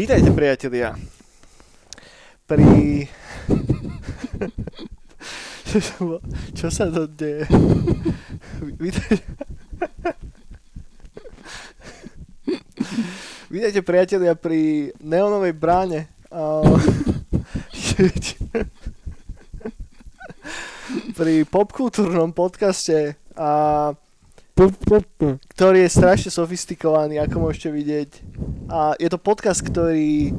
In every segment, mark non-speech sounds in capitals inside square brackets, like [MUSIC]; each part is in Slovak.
Vítajte priatelia. Pri... [LAUGHS] čo, sa to deje? Vítajte... Priatelia pri neonovej bráne. A... [LAUGHS] pri popkultúrnom podcaste a ktorý je strašne sofistikovaný, ako môžete vidieť. A je to podcast, ktorý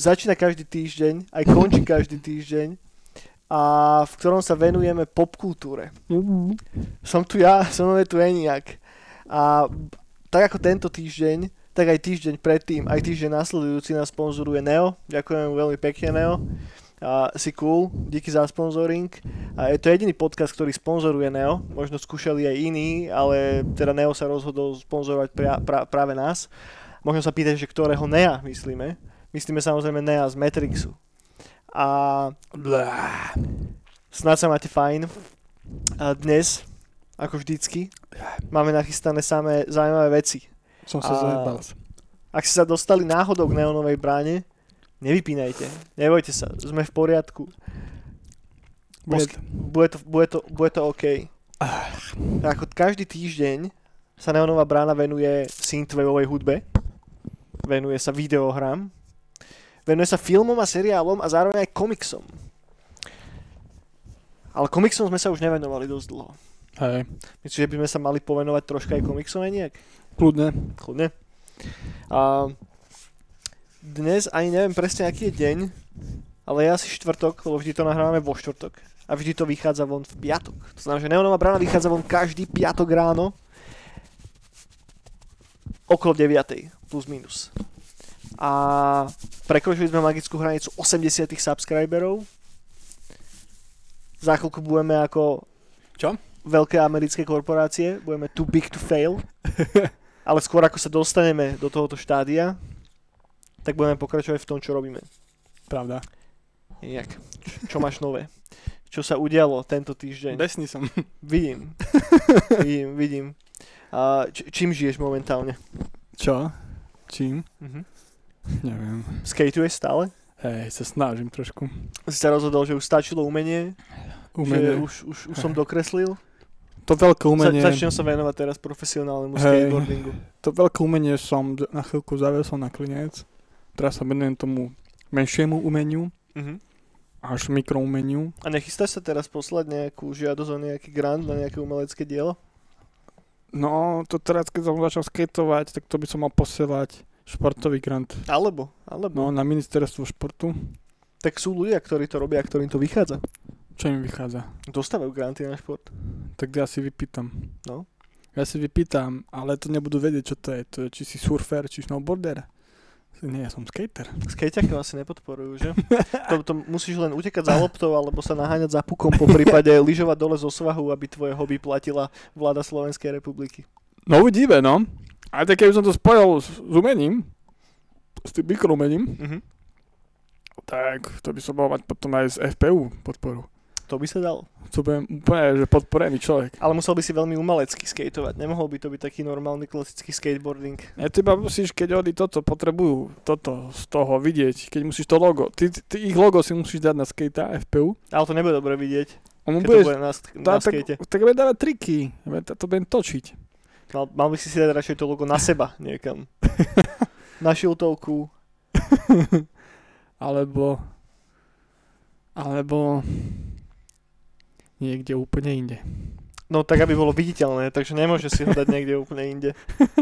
začína každý týždeň, aj končí každý týždeň a v ktorom sa venujeme popkultúre. Som tu ja, som je tu Eniak. A tak ako tento týždeň, tak aj týždeň predtým, aj týždeň nasledujúci nás sponzoruje Neo. Ďakujem veľmi pekne Neo. A si cool, díky za sponsoring. A je to jediný podcast, ktorý sponzoruje Neo. Možno skúšali aj iní, ale teda Neo sa rozhodol sponzorovať pra, pra, práve nás. Možno sa pýtať, že ktorého Nea myslíme. Myslíme samozrejme Nea z Matrixu. A snad sa máte fajn. A dnes, ako vždycky, máme nachystané samé zaujímavé veci. Som sa zajebal. Ak ste sa dostali náhodou k neonovej bráne, nevypínajte. Nebojte sa, sme v poriadku. Bude, Bude to, bude to, bude to OK. Ako každý týždeň sa Neonová brána venuje synthwaveovej hudbe, venuje sa videohrám, venuje sa filmom a seriálom a zároveň aj komiksom. Ale komiksom sme sa už nevenovali dosť dlho. hej, Myslím, že by sme sa mali povenovať troška aj komiksom aj nejak? kľudne. Kľudne. A dnes ani neviem presne, aký je deň, ale je asi štvrtok, lebo vždy to nahrávame vo štvrtok. A vždy to vychádza von v piatok. To znamená, že Neonová brána vychádza von každý piatok ráno okolo 9. plus minus. A prekročili sme magickú hranicu 80 subscriberov. Za chvíľku budeme ako Čo? veľké americké korporácie, budeme too big to fail. [LAUGHS] Ale skôr ako sa dostaneme do tohoto štádia, tak budeme pokračovať v tom, čo robíme. Pravda. Jak? Čo máš nové? Čo sa udialo tento týždeň? Besný som. Vidím. [LAUGHS] vidím, vidím. A č- čím žiješ momentálne? Čo? Čím? Mhm. Neviem. Skateuješ stále? Hej, sa snažím trošku. Si sa rozhodol, že už stačilo umenie? Že Umenie. už, už, už som dokreslil? To veľké umenie, Za- začnem sa venovať teraz profesionálnemu Hej. skateboardingu. to veľké umenie som na chvíľku zavesol na klinec. Teraz sa venujem tomu menšiemu umeniu, Mhm. až mikroumeniu. A nechystáš sa teraz poslať nejakú žiadosť o nejaký grant na nejaké umelecké dielo? No, to teraz, keď som začal skateovať, tak to by som mal posielať športový grant. Alebo, alebo. No, na ministerstvo športu. Tak sú ľudia, ktorí to robia, ktorým to vychádza. Čo im vychádza? Dostávajú granty na šport. Tak ja si vypýtam. No. Ja si vypýtam, ale to nebudú vedieť, čo to je. To je či si surfer, či snowboarder. Nie, ja som skater. Skejťaky vás asi nepodporujú, že? [LAUGHS] to, to musíš len utekať za loptou, alebo sa naháňať za pukom, po prípade lyžovať dole zo svahu, aby tvoje hobby platila vláda Slovenskej republiky. No uvidíme, no. Ale tak keby som to spojil s, s umením, s tým mikroumením, Mhm. tak to by som mal mať potom aj z FPU podporu. To by sa dalo. To budem úplne, že podporený človek. Ale musel by si veľmi umelecky skateovať. Nemohol by to byť taký normálny klasický skateboarding. Ja teba musíš, keď oni toto potrebujú, toto z toho vidieť, keď musíš to logo, ty, ty ich logo si musíš dať na skate FPU. Ale to nebude dobre vidieť, On keď budeš, to bude na, tá, na tak, skate. tak bude dávať triky, to budem točiť. Mal, mal by si si dať radšej to logo na seba niekam. [LAUGHS] na šiltovku. [LAUGHS] alebo, alebo niekde úplne inde. No tak, aby bolo viditeľné, takže nemôže si ho dať niekde úplne inde.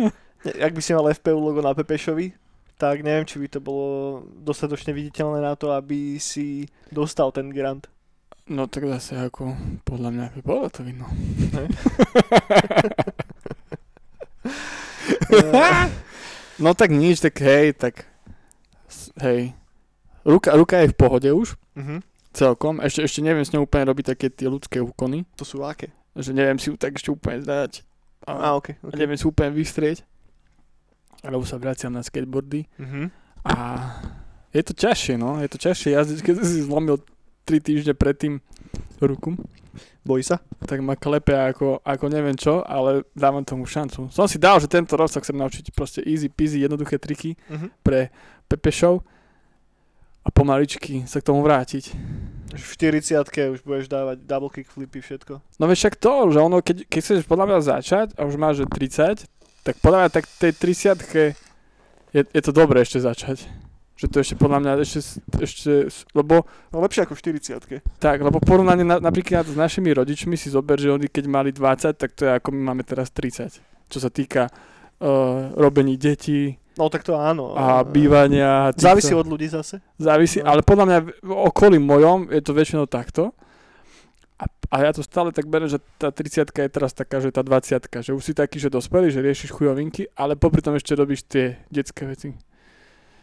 [LAUGHS] Ak by si mal FPU logo na Pepešovi, tak neviem, či by to bolo dostatočne viditeľné na to, aby si dostal ten grant. No tak zase ako, podľa mňa by bolo to vidno. [LAUGHS] no tak nič, tak hej, tak hej. Ruka, ruka je v pohode už, Mhm. Celkom. Ešte, ešte neviem s ňou úplne robiť také tie ľudské úkony. To sú aké? Že neviem si ju tak ešte úplne zdať. A, A, ok. a okay. neviem si úplne vystrieť. Lebo sa vraciam na skateboardy. Mhm. A je to ťažšie, no. Je to ťažšie jazdiť, keď si zlomil 3 týždne predtým ruku. Bojí sa? tak ma klepe ako, ako neviem čo, ale dávam tomu šancu. Som si dal, že tento rok sa chcem naučiť proste easy peasy, jednoduché triky Mhm. pre Pepe Show a pomaličky sa k tomu vrátiť. V 40 už budeš dávať double kick flipy, všetko. No veď však to, že ono, keď, keď chceš podľa mňa začať a už máš že 30, tak podľa mňa tak tej 30 je, je to dobré ešte začať. Že to ešte podľa mňa ešte, ešte lebo No lepšie ako v 40 tak, lebo porovnanie na, napríklad s našimi rodičmi si zober, že oni keď mali 20, tak to je ako my máme teraz 30. Čo sa týka uh, robení detí No tak to áno. a bývania. týchto- Závisí od ľudí zase. Závisí, No. ale podľa mňa v okolí mojom je to väčšinou takto. A, a ja to stále tak berem, že tá 30 je teraz taká, že tá 20 že už si taký, že dospelý, že riešiš chujovinky, ale popri tom ešte robíš tie detské veci,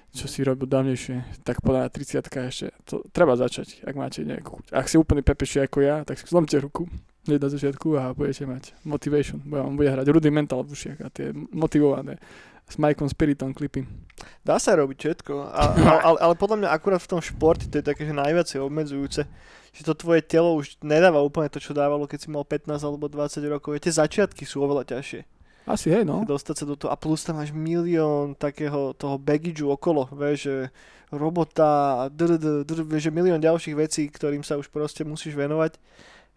čo si robil dávnejšie. Tak podľa mňa 30 ešte, to treba začať, ak máte nejakú. Ak si úplne pepeši ako ja, tak si zlomte ruku hneď na začiatku a budete mať motivation. Bo vám bude hrať rudimental v ušiach a tie motivované s Mikeom Spiritom klipy. Dá sa robiť všetko, a, [LAUGHS] a, ale, ale podľa mňa akurát v tom športe to je také, že najviac je obmedzujúce. Že to tvoje telo už nedáva úplne to, čo dávalo, keď si mal 15 alebo 20 rokov. Tie začiatky sú oveľa ťažšie. Asi hej, no. Dostať sa do toho. A plus tam máš milión takého toho baggageu okolo, vieš, že robota drd, drd, vieš, že milión ďalších vecí, ktorým sa už proste musíš venovať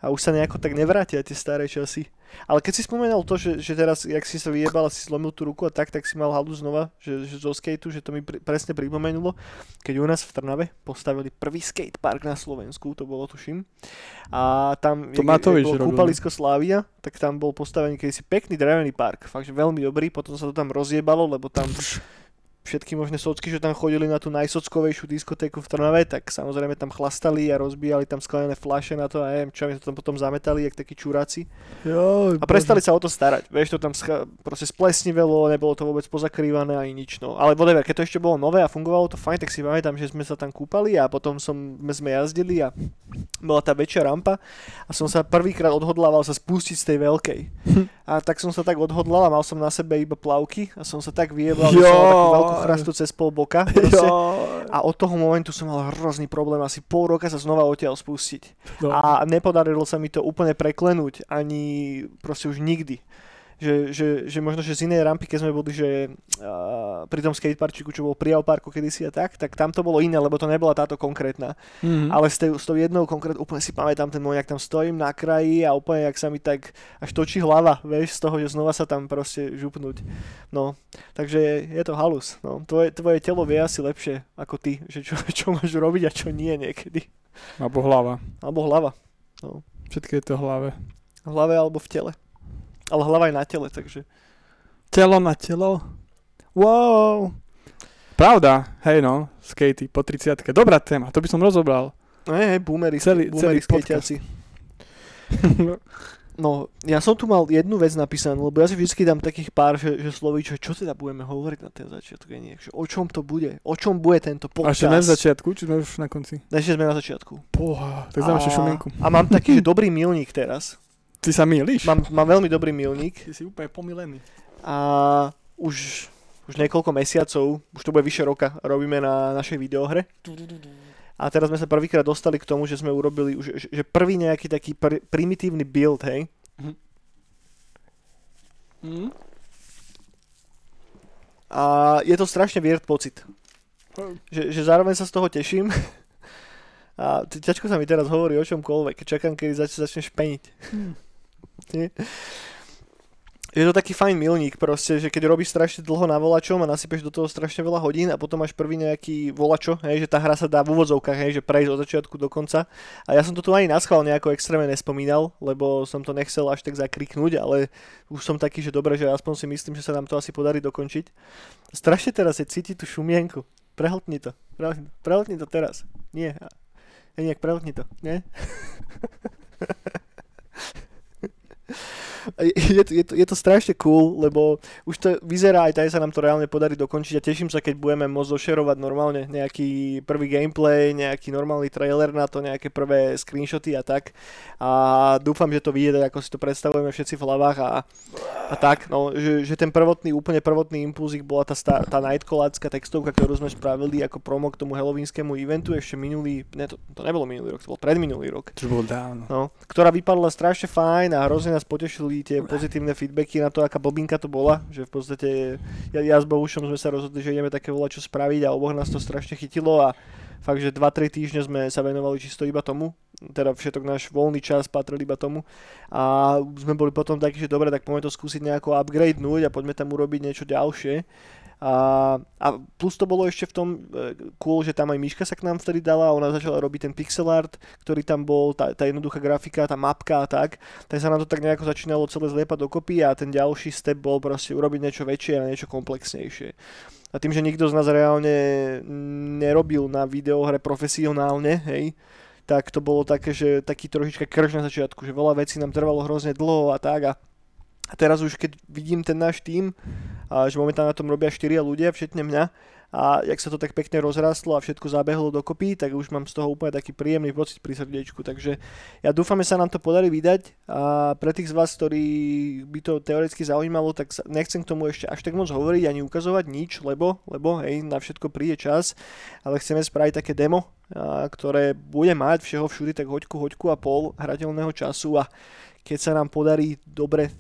a už sa nejako tak nevrátia tie staré časy. Ale keď si spomenul to, že, že teraz, jak si sa vyjebal a si zlomil tú ruku a tak, tak si mal halu znova, že, že zo skateu, že to mi pri, presne pripomenulo, keď u nás v Trnave postavili prvý skatepark na Slovensku, to bolo tuším. A tam, To jak- Matovič jak bolo kúpalisko Slávia, tak tam bol postavený kedysi pekný drevený park, fakt, že veľmi dobrý, potom sa to tam rozjebalo, lebo tam [LAUGHS] všetky možné socky, že tam chodili na tú najsockovejšiu diskotéku v Trnave, tak samozrejme tam chlastali a rozbíjali tam sklenené flaše na to a neviem čo, my to tam potom zametali, jak takí čuráci. Joj, A prestali sa o to starať. Vieš, to tam scha- proste splesnivelo, nebolo to vôbec pozakrývané ani nič. No. Ale whatever, keď to ešte bolo nové a fungovalo to fajn, tak si pamätám, že sme sa tam kúpali a potom som, sme jazdili a bola tá väčšia rampa a som sa prvýkrát odhodlával sa spustiť z tej veľkej. A tak som sa tak odhodlal a mal som na sebe iba plavky a som sa tak vyjebal, že som mal takú veľkú chrastu cez pol boka. Proste. A od toho momentu som mal hrozný problém asi pol roka sa znova odtiaľ spustiť. No. A nepodarilo sa mi to úplne preklenúť, ani proste už nikdy. Že, že, že možno, že z inej rampy, keď sme boli, že uh, pri tom skateparčiku, čo bol pri parku kedysi a tak, tak tam to bolo iné, lebo to nebola táto konkrétna. Mhm. Ale s, tej, s tou jednou konkrét, úplne si pamätám ten môj, jak tam stojím na kraji a úplne, jak sa mi tak až točí hlava, vieš, z toho, že znova sa tam proste župnúť. No, takže je, je to halus. No. Tvoje, tvoje telo vie asi lepšie ako ty, že čo, [LAUGHS] čo máš robiť a čo nie niekedy. Alebo hlava. Alebo hlava. Všetko je to v hlave. V hlave alebo v tele. Ale hlava je na tele, takže... Telo na telo. Wow. Pravda, hej no, skatey po 30 Dobrá téma, to by som rozobral. No hej, boomery, Celý- boomery celý skejťaci. No, ja som tu mal jednu vec napísanú, lebo ja si vždy dám takých pár, že, že sloví, čo, čo teda budeme hovoriť na ten začiatok. je Nie, že o čom to bude? O čom bude tento A podcast? ešte na začiatku, či sme už na konci? Ešte sme na začiatku. Poha, tak dáme ešte šumienku. a mám taký, že dobrý milník teraz. Ty sa mýliš? Mám, mám veľmi dobrý milník Ty si úplne pomilený. a už, už niekoľko mesiacov, už to bude vyše roka, robíme na našej videohre. A teraz sme sa prvýkrát dostali k tomu, že sme urobili už, že, že prvý nejaký taký pr- primitívny build, hej. Mm? A je to strašne weird pocit. Že, že zároveň sa z toho teším. [LAUGHS] A ťažko sa mi teraz hovorí o čomkoľvek. Čakám, kedy zač- začne špeniť. Nie? Je to taký fajn milník proste, že keď robíš strašne dlho na volačom a nasypeš do toho strašne veľa hodín a potom máš prvý nejaký volačo, hej, že tá hra sa dá v úvodzovkách, hej, že prejsť od začiatku do konca. A ja som to tu ani na schvál nejako extrémne nespomínal, lebo som to nechcel až tak zakriknúť, ale už som taký, že dobre, že aspoň si myslím, že sa nám to asi podarí dokončiť. Strašne teraz je cítiť tú šumienku. Prehltni to. Prehltni, prehltni to teraz. Nie. Nejak prehltni to. Nie? [LAUGHS] je, to, je, to, je to strašne cool, lebo už to vyzerá, aj aj sa nám to reálne podarí dokončiť a teším sa, keď budeme môcť došerovať normálne nejaký prvý gameplay, nejaký normálny trailer na to, nejaké prvé screenshoty a tak. A dúfam, že to vyjde, ako si to predstavujeme všetci v hlavách a, a tak, no, že, že ten prvotný, úplne prvotný impulzik bola tá, tá, tá Nightcallácka textovka, ktorú sme spravili ako promo k tomu halloweenskému eventu ešte minulý, ne, to, to nebolo minulý rok, to bol predminulý rok. To bol dávno. No, ktorá vypadla strašne fajn a hrozne nás potešili tie pozitívne feedbacky na to, aká blbinka to bola, že v podstate ja, ja s Bohušom sme sa rozhodli, že ideme také čo spraviť a oboch nás to strašne chytilo a fakt, že 2-3 týždne sme sa venovali čisto iba tomu, teda všetok náš voľný čas patril iba tomu a sme boli potom takí, že dobre, tak poďme to skúsiť nejako upgradenúť a poďme tam urobiť niečo ďalšie a, a plus to bolo ešte v tom e, cool, že tam aj Miška sa k nám vtedy dala ona začala robiť ten pixel art, ktorý tam bol, tá, tá jednoduchá grafika, tá mapka a tak. Tak sa nám to tak nejako začínalo celé zliepať dokopy a ten ďalší step bol proste urobiť niečo väčšie a niečo komplexnejšie. A tým, že nikto z nás reálne nerobil na videohre profesionálne, hej, tak to bolo také, že taký trošička krž na začiatku, že veľa vecí nám trvalo hrozne dlho a tak a a teraz už keď vidím ten náš tým, a že momentálne na tom robia 4 ľudia, všetne mňa, a jak sa to tak pekne rozrastlo a všetko zabehlo dokopy, tak už mám z toho úplne taký príjemný pocit pri srdiečku. Takže ja dúfam, že sa nám to podarí vydať. A pre tých z vás, ktorí by to teoreticky zaujímalo, tak nechcem k tomu ešte až tak moc hovoriť ani ukazovať nič, lebo, lebo hej, na všetko príde čas, ale chceme spraviť také demo, a, ktoré bude mať všeho všudy tak hoďku, hoďku a pol hrateľného času. A keď sa nám podarí dobre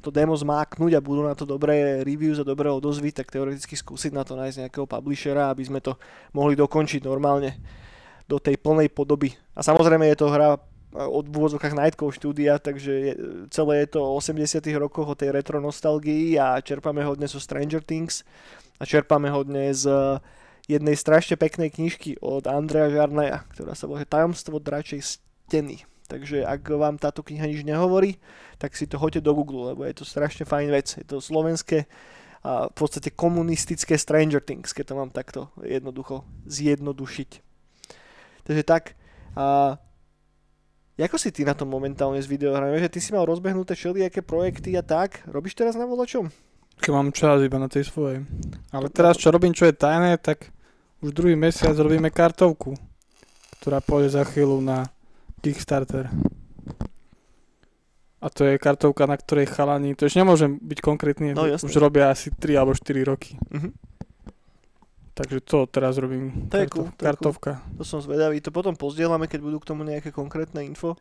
to demo zmáknuť a budú na to dobré reviews a dobré odozvy, tak teoreticky skúsiť na to nájsť nejakého publishera, aby sme to mohli dokončiť normálne do tej plnej podoby. A samozrejme je to hra od v úvodzovkách štúdia, takže je, celé je to o 80 rokoch, o tej retro nostalgii a čerpame hodne zo Stranger Things a čerpame hodne z jednej strašne peknej knižky od Andrea Žarnaja, ktorá sa volá Tajomstvo dračej steny. Takže ak vám táto kniha nič nehovorí, tak si to hoďte do Google, lebo je to strašne fajn vec. Je to slovenské a v podstate komunistické Stranger Things, keď to mám takto jednoducho zjednodušiť. Takže tak. A Ako si ty na tom momentálne s videohrami? Že ty si mal rozbehnuté všelijaké projekty a tak. Robíš teraz na volačom? Keď mám čas iba na tej svojej. Ale teraz čo robím, čo je tajné, tak už druhý mesiac robíme kartovku, ktorá pôjde za chvíľu na Kickstarter. A to je kartovka, na ktorej chalani, to ešte nemôžem byť konkrétny, no, už robia asi 3 alebo 4 roky. Uh-huh. Takže to teraz robím. To je cool, to kartovka. Cool. To som zvedavý, to potom pozdielame, keď budú k tomu nejaké konkrétne info.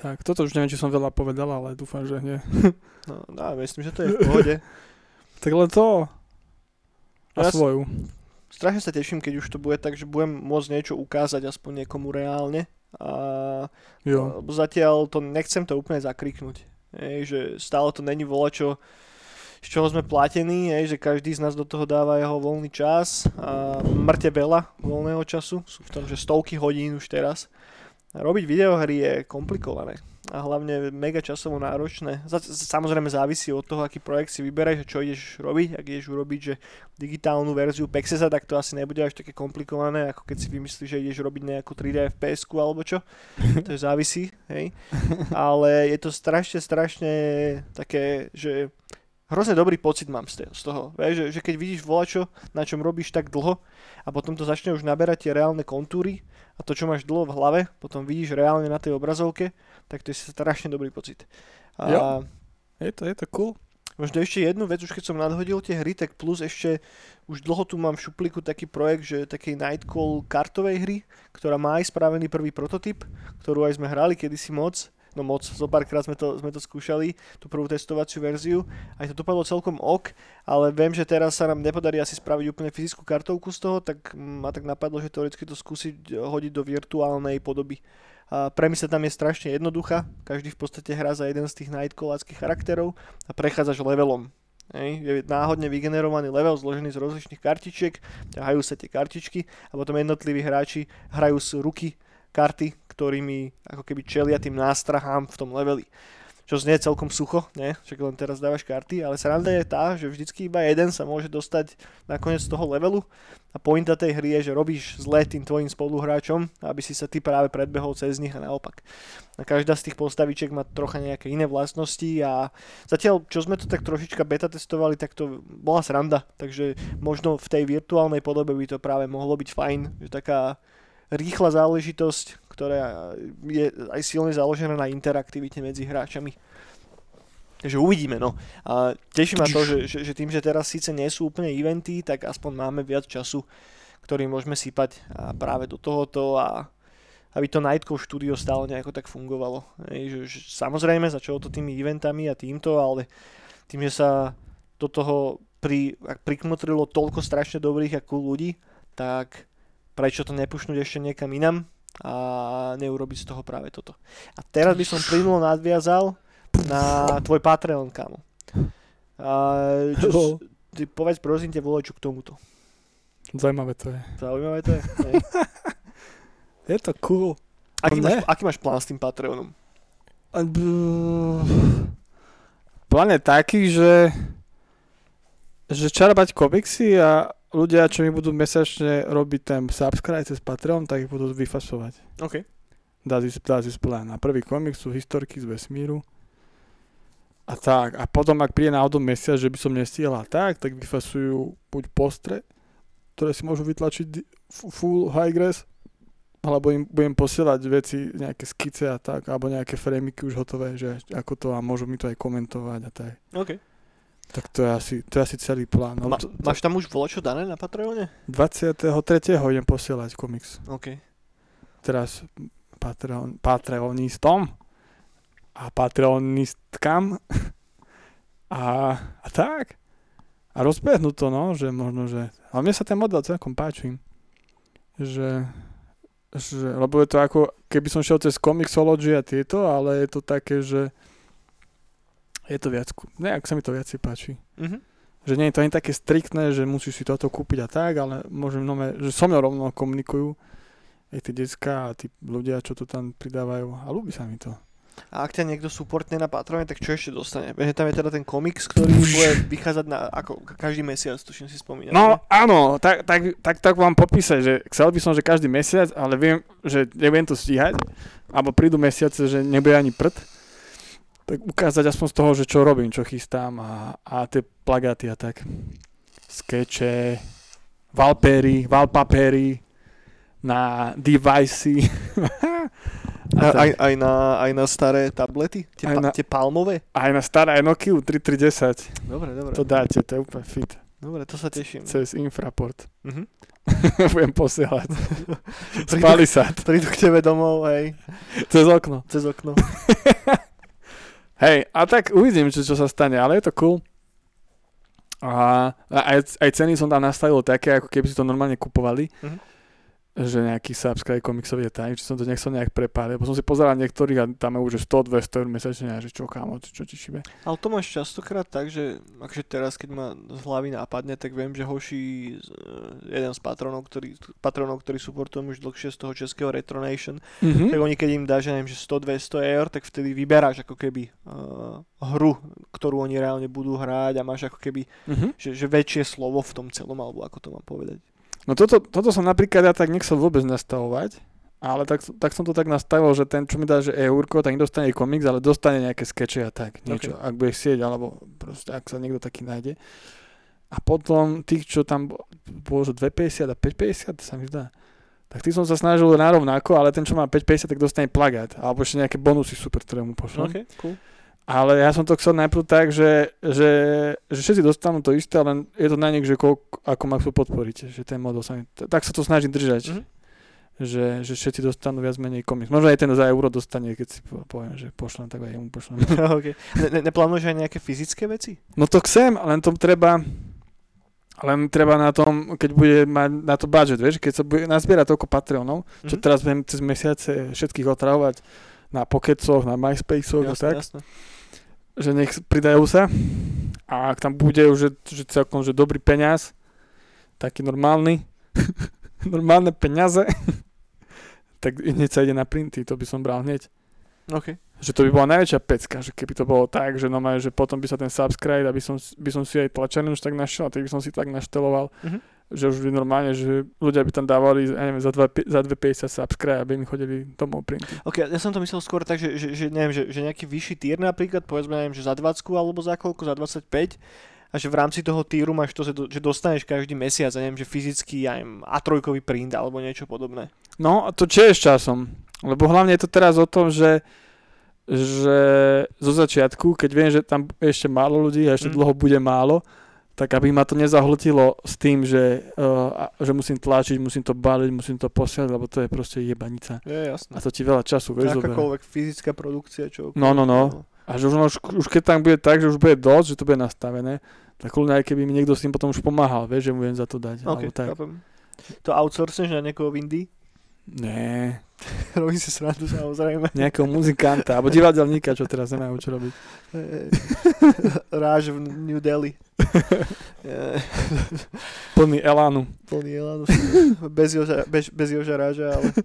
Tak, toto už neviem, či som veľa povedal, ale dúfam, že nie. [LAUGHS] no, no, myslím, že to je v pohode. [LAUGHS] tak len to. A ja svoju. Strašne sa teším, keď už to bude tak, že budem môcť niečo ukázať aspoň niekomu reálne a jo. zatiaľ to nechcem to úplne zakriknúť. Hej, že stále to není volačo, z čoho sme platení, hej, že každý z nás do toho dáva jeho voľný čas a mŕte veľa voľného času, sú v tom, že stovky hodín už teraz. Robiť videohry je komplikované a hlavne mega časovo náročné. Samozrejme závisí od toho, aký projekt si vyberáš, čo ideš robiť. Ak ideš urobiť že digitálnu verziu Pexesa, tak to asi nebude až také komplikované, ako keď si vymyslíš, že ideš robiť nejakú 3D fps alebo čo. To je závisí, hej. Ale je to strašne, strašne také, že hrozne dobrý pocit mám z toho. Vieš, že, že keď vidíš volačo, na čom robíš tak dlho a potom to začne už naberať tie reálne kontúry a to, čo máš dlho v hlave, potom vidíš reálne na tej obrazovke, tak to je strašne dobrý pocit. A jo. Je to, je to cool. Možno ešte jednu vec, už keď som nadhodil tie hry, tak plus ešte už dlho tu mám v šupliku taký projekt, že takej Nightcall kartovej hry, ktorá má aj spravený prvý prototyp, ktorú aj sme hrali kedysi moc no moc, zo párkrát sme to, sme to skúšali, tú prvú testovaciu verziu, aj to dopadlo celkom ok, ale viem, že teraz sa nám nepodarí asi spraviť úplne fyzickú kartovku z toho, tak ma tak napadlo, že teoreticky to skúsiť hodiť do virtuálnej podoby. A premisa tam je strašne jednoduchá, každý v podstate hrá za jeden z tých nightcalláckých charakterov a prechádzaš levelom. Hej, je náhodne vygenerovaný level zložený z rozličných kartičiek, ťahajú sa tie kartičky a potom jednotliví hráči hrajú z ruky karty, ktorými ako keby čelia tým nástrahám v tom leveli. čo znie celkom sucho, nie? Však len teraz dávaš karty, ale sranda je tá, že vždycky iba jeden sa môže dostať na koniec toho levelu a pointa tej hry je, že robíš zle tým tvojim spoluhráčom, aby si sa ty práve predbehol cez nich a naopak. A každá z tých postavičiek má trocha nejaké iné vlastnosti a zatiaľ, čo sme to tak trošička beta testovali, tak to bola sranda, takže možno v tej virtuálnej podobe by to práve mohlo byť fajn, že taká rýchla záležitosť, ktorá je aj silne založená na interaktivite medzi hráčami. Takže uvidíme, no. A teší ma to, že, že, že tým, že teraz síce nie sú úplne eventy, tak aspoň máme viac času, ktorý môžeme sypať práve do tohoto a aby to Night Cove štúdio stále nejako tak fungovalo. Ej, že, že, samozrejme začalo to tými eventami a týmto, ale tým, že sa do toho pri, prikmotrilo toľko strašne dobrých a cool ľudí, tak prečo to nepušnúť ešte niekam inam a neurobiť z toho práve toto. A teraz by som plynulo nadviazal na tvoj Patreon, kamo. A, čo, ty povedz prosím te voleču k tomuto. Zaujímavé to je. Zaujímavé to je? [LAUGHS] je to cool. Aký máš, aký máš plán s tým Patreonom? Plán je taký, že že čarabať komiksy a ľudia, čo mi budú mesačne robiť ten subscribe cez Patreon, tak ich budú vyfasovať. OK. Is, that is plan. A prvý komik sú historky z vesmíru. A tak. A potom, ak príde náhodou mesiac, že by som nestihla tak, tak vyfasujú buď postre, ktoré si môžu vytlačiť full high grass, alebo im budem posielať veci, nejaké skice a tak, alebo nejaké frameiky už hotové, že ako to a môžu mi to aj komentovať a tak. OK. Tak to je asi, to je asi celý plán. No, Ma, to, to, máš tam už čo dané na Patreone? 23. idem posielať komiks. OK. Teraz Patreon, Patreonistom a Patreonistkam [LAUGHS] a, a tak. A rozbehnú to, no, že možno, že... Ale mne sa ten model celkom páči. Že, že, lebo je to ako, keby som šiel cez Comixology a tieto, ale je to také, že je to viac, nejak sa mi to viac páči. Mm-hmm. Že nie je to ani také striktné, že musíš si toto kúpiť a tak, ale môžem nome, že so mnou rovno komunikujú aj tie decka a tí ľudia, čo to tam pridávajú a ľúbi sa mi to. A ak ťa niekto supportne na Patrone, tak čo ešte dostane? Veď tam je teda ten komiks, ktorý bude vychádzať na, ako každý mesiac, tuším si spomínam. No áno, tak, tak, tak, tak vám popísať, že chcel by som, že každý mesiac, ale viem, že neviem to stíhať, alebo prídu mesiace, že nebude ani prd tak ukázať aspoň z toho, že čo robím, čo chystám a, a tie plagáty a tak. Skeče, valpery, valpapery, na devicey. [LAUGHS] a aj, aj, na, aj na staré tablety? Tie, pa, na, tie palmové? Aj na staré Nokia 3310. Dobre, dobre. To dáte, to je úplne fit. Dobre, to sa teším. Cez infraport. Uh-huh. [LAUGHS] Budem posielať. [LAUGHS] Spali sa. Prídu k tebe domov, hej. Cez okno. Cez okno. Hej, a tak uvidím, čo, čo sa stane, ale je to cool. A, aj, aj ceny som tam nastavil také, ako keby si to normálne kupovali. Mm-hmm že nejaký subscribe komiksový je tajný, či som to nechcel nejak prepáliť, lebo som si pozeral niektorých a tam je už 100-200 eur mesačne a že čo kámo, čo ti šibe. Ale to máš častokrát tak, že akže teraz, keď ma z hlavy nápadne, tak viem, že hoší jeden z patronov, ktorý, patronov, ktorý supportujem už dlhšie z toho českého Retronation, mm-hmm. tak oni keď im dáš, neviem, že 100-200 eur, tak vtedy vyberáš ako keby uh, hru, ktorú oni reálne budú hrať a máš ako keby, mm-hmm. že, že väčšie slovo v tom celom, alebo ako to mám povedať. No toto, toto som napríklad ja tak nechcel vôbec nastavovať, ale tak, tak som to tak nastavil, že ten, čo mi dá, že eurko, tak nedostane komiks, ale dostane nejaké skeče a tak, niečo, okay. ak bude chcieť, alebo proste, ak sa niekto taký nájde. A potom tých, čo tam bolo, že 2,50 a 5,50, sa mi zdá. Tak tých som sa snažil narovnako, ale ten, čo má 5,50, tak dostane plagát. Alebo ešte nejaké bonusy super, ktoré mu pošlem. Okay, cool. Ale ja som to chcel najprv tak, že, že, že všetci dostanú to isté, ale je to na nich, že koľko, ako ma chcú podporiť. Že ten model sa tak sa to snažím držať. Mm-hmm. Že, že všetci dostanú viac menej komiks. Možno aj ten za euro dostane, keď si poviem, že pošlem, tak aj jemu pošlem. [LAUGHS] okay. ne, neplánuješ aj nejaké fyzické veci? No to chcem, len to treba, len treba na tom, keď bude mať na to budget, vieš, keď sa bude nazbierať toľko Patreonov, mm-hmm. čo mhm. teraz budem cez mesiace všetkých otravovať na Pocketsoch, na MySpaceoch a tak. Jasne že nech pridajú sa a ak tam bude už, že, celkom že dobrý peňaz, taký normálny, [LAUGHS] normálne peniaze, [LAUGHS] tak hneď sa ide na printy, to by som bral hneď. OK. Že to by bola najväčšia pecka, že keby to bolo tak, že, no že potom by sa ten subscribe, aby som, by som si aj tlačený už tak našiel, a tak by som si tak našteloval, Mhm. Že už by normálne, že ľudia by tam dávali, ja neviem, za, dva, za 2,50 subscribe, aby mi chodili domov printy. Ok, ja som to myslel skôr tak, že, že, že neviem, že, že nejaký vyšší tier napríklad, povedzme, neviem, že za 20 alebo za koľko, za 25 a že v rámci toho týru máš to, že do- že dostaneš každý mesiac, ja neviem, že fyzický, ja neviem, A3 print alebo niečo podobné. No, a to tiež časom. Lebo hlavne je to teraz o tom, že že zo začiatku, keď viem, že tam ešte málo ľudí a ešte Mm. dlho bude málo, tak aby ma to nezahltilo s tým, že, uh, že musím tlačiť, musím to baliť, musím to posielať, lebo to je proste jebanica. Je jasné. A to ti veľa času, vieš. Akákoľvek fyzická produkcia, čo... No, no, no. A že už, už, už keď tam bude tak, že už bude dosť, že to bude nastavené, tak kľudne aj keby mi niekto s tým potom už pomáhal, vieš, že mu viem za to dať. Ok, alebo tak. chápem. To outsourcneš na niekoho v Indii? Nie, [LAUGHS] Robím si srandu samozrejme. nejakého muzikanta, alebo divadelníka, čo teraz nemajú čo robiť. [LAUGHS] Ráž v New Delhi. [LAUGHS] Plný elánu. Plný elan. Bez Joža, bez, bez Joža Ráža, ale... [LAUGHS]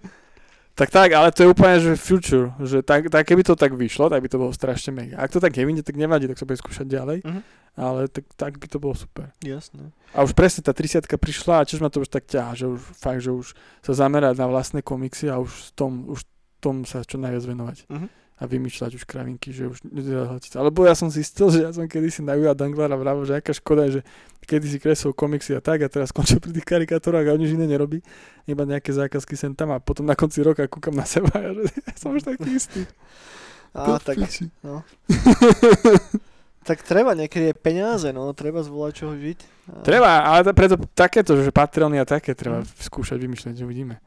Tak tak, ale to je úplne, že future, že tak, tak keby to tak vyšlo, tak by to bolo strašne mega. Ak to tak nevyjde, tak nevadí, tak sa bude skúšať ďalej, Mhm. ale tak, tak by to bolo super. Jasné. A už presne tá 30 prišla a tiež ma to už tak ťahá, že už fakt, že už sa zamerať na vlastné komiksy a už v tom, už tom sa čo najviac venovať. Mhm. A vymýšľať už kravinky, že už nezahľadiť. Alebo ja som zistil, že ja som kedysi na Uja Danglera vravel, že aká škoda, že kedy si kresol komiksy a tak a teraz [LAUGHS] skončil pri tých karikatúrach a nič iné nerobí. Iba nejaké zákazky sem tam a potom na konci roka kúkam na seba [LAUGHS] a že ja som už taký istý. Do tak, no. tak treba niekedy je peniaze, no. Treba zvolať čoho žiť. A... Treba, ale to, preto takéto, že Patreony a také treba skúšať vymýšľať, že uvidíme.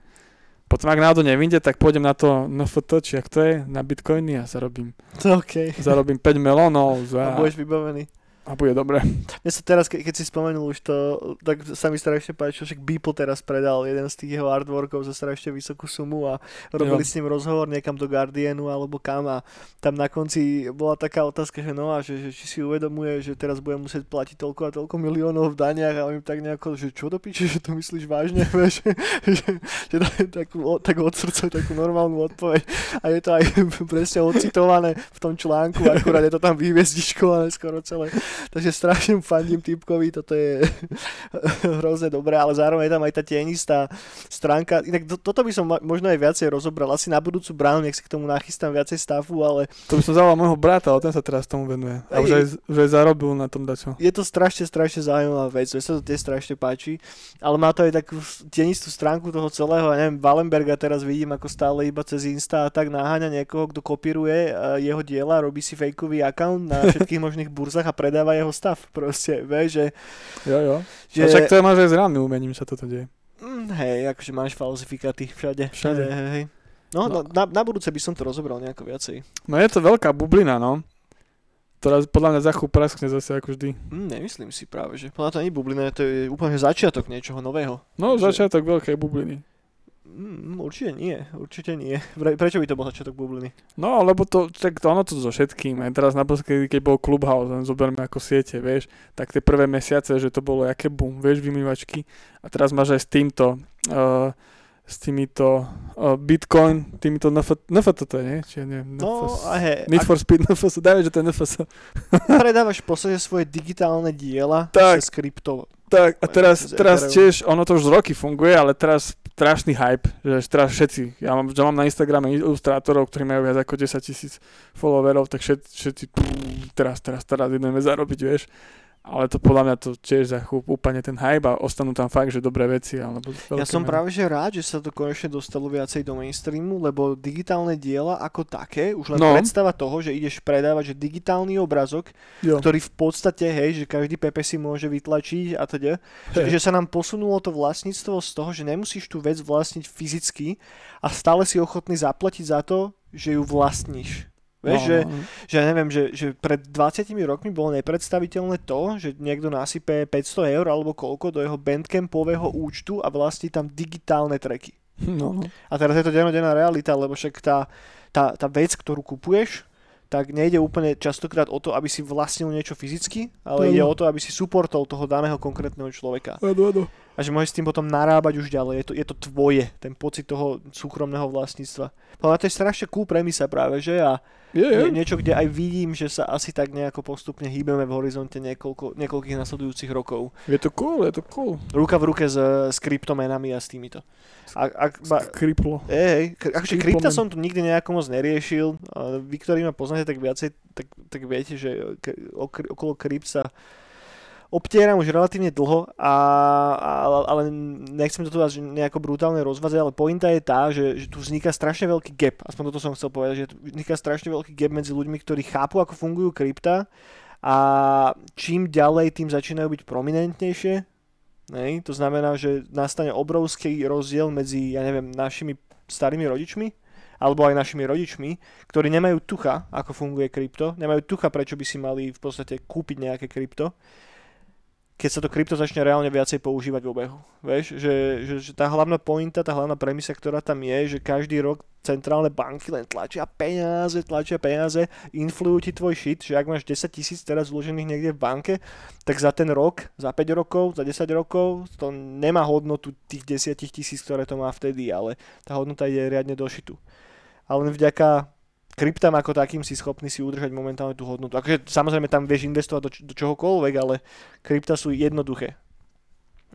Potom ak náhodou nevyjde, tak pôjdem na to NFT, či ak to je, na bitcoiny a zarobím, OK. zarobím 5 melónov A za, budeš vybavený. A bude dobre. Mne sa teraz, ke- keď si spomenul už to, tak sa mi strašne páčilo, však Beeple teraz predal jeden z tých jeho artworkov za strašne vysokú sumu a robili Jo. s ním rozhovor niekam do Guardianu alebo kam a tam na konci bola taká otázka, že no a že, že či si uvedomuje, že teraz bude musieť platiť toľko a toľko miliónov v daniach a on im tak nejako, že čo do piče, že to myslíš vážne, [LAUGHS] vieš, že, že dá takú, o- tak od srdca takú normálnu odpoveď a je to aj [LAUGHS] presne ocitované v tom článku, akurát je to tam vyhviezdičkované skoro celé. Takže strašne fandím typkovi, toto je [LAUGHS] hrozne dobré, ale zároveň je tam aj tá tienistá stránka. Inak to, toto by som možno aj viacej rozobral. Asi na budúcu bránu, nech si k tomu nachystám viacej stavu, ale To by som zavolal môjho brata, ale ten sa teraz tomu venuje. A už aj, už aj zarobil na tom dačo. je to strašne, strašne zaujímavá vec. Mne sa to tiež strašne páči. Ale má to aj takú tienistú stránku toho celého. Ja neviem, Wallenberga teraz vidím, ako stále iba cez Insta a tak naháňa niekoho, kto kopíruje eh, jeho diela, robí si fejkový account na [LAUGHS] všetkých možných burzách a predáva jeho stav. Proste, vieš, že... Jo, jo. že A však to máš aj s reálnym umením, sa toto deje. Mm, hej, akože máš falzifikáty všade. Všade. Hej, hej. No, No. Na, na budúce by som to rozobral nejako viacej. No je to veľká bublina, no. Ktorá podľa mňa za chvíľu praskne zase ako vždy. Mm, nemyslím si práve, že. Podľa to nie je bublina, to je úplne začiatok niečoho nového. No, Že- začiatok veľkej bubliny. Mm, určite nie, určite nie. [LAUGHS] Pre, prečo by to bol začiatok bubliny? No, lebo to, tak to ono to so všetkým. Aj teraz naposledy, keď bol Clubhouse, len zoberme ako siete, vieš, tak tie prvé mesiace, že to bolo aké boom, vieš, vymývačky. A teraz máš aj s týmto, uh, s týmito uh, Bitcoin, týmito NFT, NFT to je, nie? Či ja neviem, No NFS. a hej, Need ak for Speed NFS, dajme, že to je NFS. [LAUGHS] predávaš v podstate svoje digitálne diela Tak. cez krypto. Tak, a teraz, teraz tiež, ono to už z roky funguje, ale teraz strašný hype, že teraz všetci, ja mám, že mám na Instagrame ilustrátorov, ktorí majú viac ako 10 tisíc followerov, tak všetci, všetci teraz, teraz, teraz ideme zarobiť, vieš. Ale to podľa mňa to tiež za úplne ten hype a ostanú tam fakt, že dobré veci. Alebo Ja som mená. práve že rád, že sa to konečne dostalo viacej do mainstreamu, lebo digitálne diela ako také, už len No. predstava toho, že ideš predávať, že digitálny obrazok, Jo. ktorý v podstate, hej, že každý Pepe si môže vytlačiť a teda, že, že sa nám posunulo to vlastníctvo z toho, že nemusíš tú vec vlastniť fyzicky a stále si ochotný zaplatiť za to, že ju vlastníš. Vieš, no, že, no, no. že ja neviem, že, že pred 20 rokmi bolo nepredstaviteľné to, že niekto nasype 500 eur alebo koľko do jeho bandcampového účtu a vlastní tam digitálne tracky. No, no. A teraz je to dennodenná realita, lebo však tá, tá, tá vec, ktorú kupuješ, tak nejde úplne častokrát o to, aby si vlastnil niečo fyzicky, ale Áno. ide o to, aby si supportol toho daného konkrétneho človeka. Áno, áno. A že môžeš s tým potom narábať už ďalej. Je to, je to tvoje, ten pocit toho súkromného vlastníctva. Ale to je strašne cool premisa práve, že? A Je, je. nie, niečo, kde aj vidím, že sa asi tak nejako postupne hýbeme v horizonte niekoľko, niekoľkých nasledujúcich rokov. Je to cool, je to cool. Ruka v ruke s, s kryptomenami a s týmito. Ak, ak, ba, Kriplo. Hej, akože krypta som tu nikdy nejako moc neriešil. A Vy, ktorí ma poznáte tak viacej, tak, tak viete, že okolo krypt sa obtieram už relatívne dlho, a, a, ale nechcem to tu vás nejako brutálne rozvázať, ale pointa je tá, že, že tu vzniká strašne veľký gap, aspoň toto som chcel povedať, že tu vzniká strašne veľký gap medzi ľuďmi, ktorí chápu, ako fungujú krypta a čím ďalej, tým začínajú byť prominentnejšie. Nej? To znamená, že nastane obrovský rozdiel medzi, ja neviem, našimi starými rodičmi alebo aj našimi rodičmi, ktorí nemajú tucha, ako funguje krypto, nemajú tucha, prečo by si mali v podstate kúpiť nejaké krypto, keď sa to krypto začne reálne viacej používať v obehu. Vieš, že, že, že tá hlavná pointa, tá hlavná premisa, ktorá tam je, že každý rok centrálne banky len tlačia peniaze, tlačia peniaze, influjú ti tvoj shit, že ak máš 10 tisíc teraz vložených niekde v banke, tak za ten rok, za 5 rokov, za 10 rokov, to nemá hodnotu tých 10 tisíc, ktoré to má vtedy, ale tá hodnota je riadne došitu. A len vďaka kryptám ako takým si schopný si udržať momentálne tú hodnotu. Akože samozrejme tam vieš investovať do, č- do čohokoľvek, ale krypta sú jednoduché.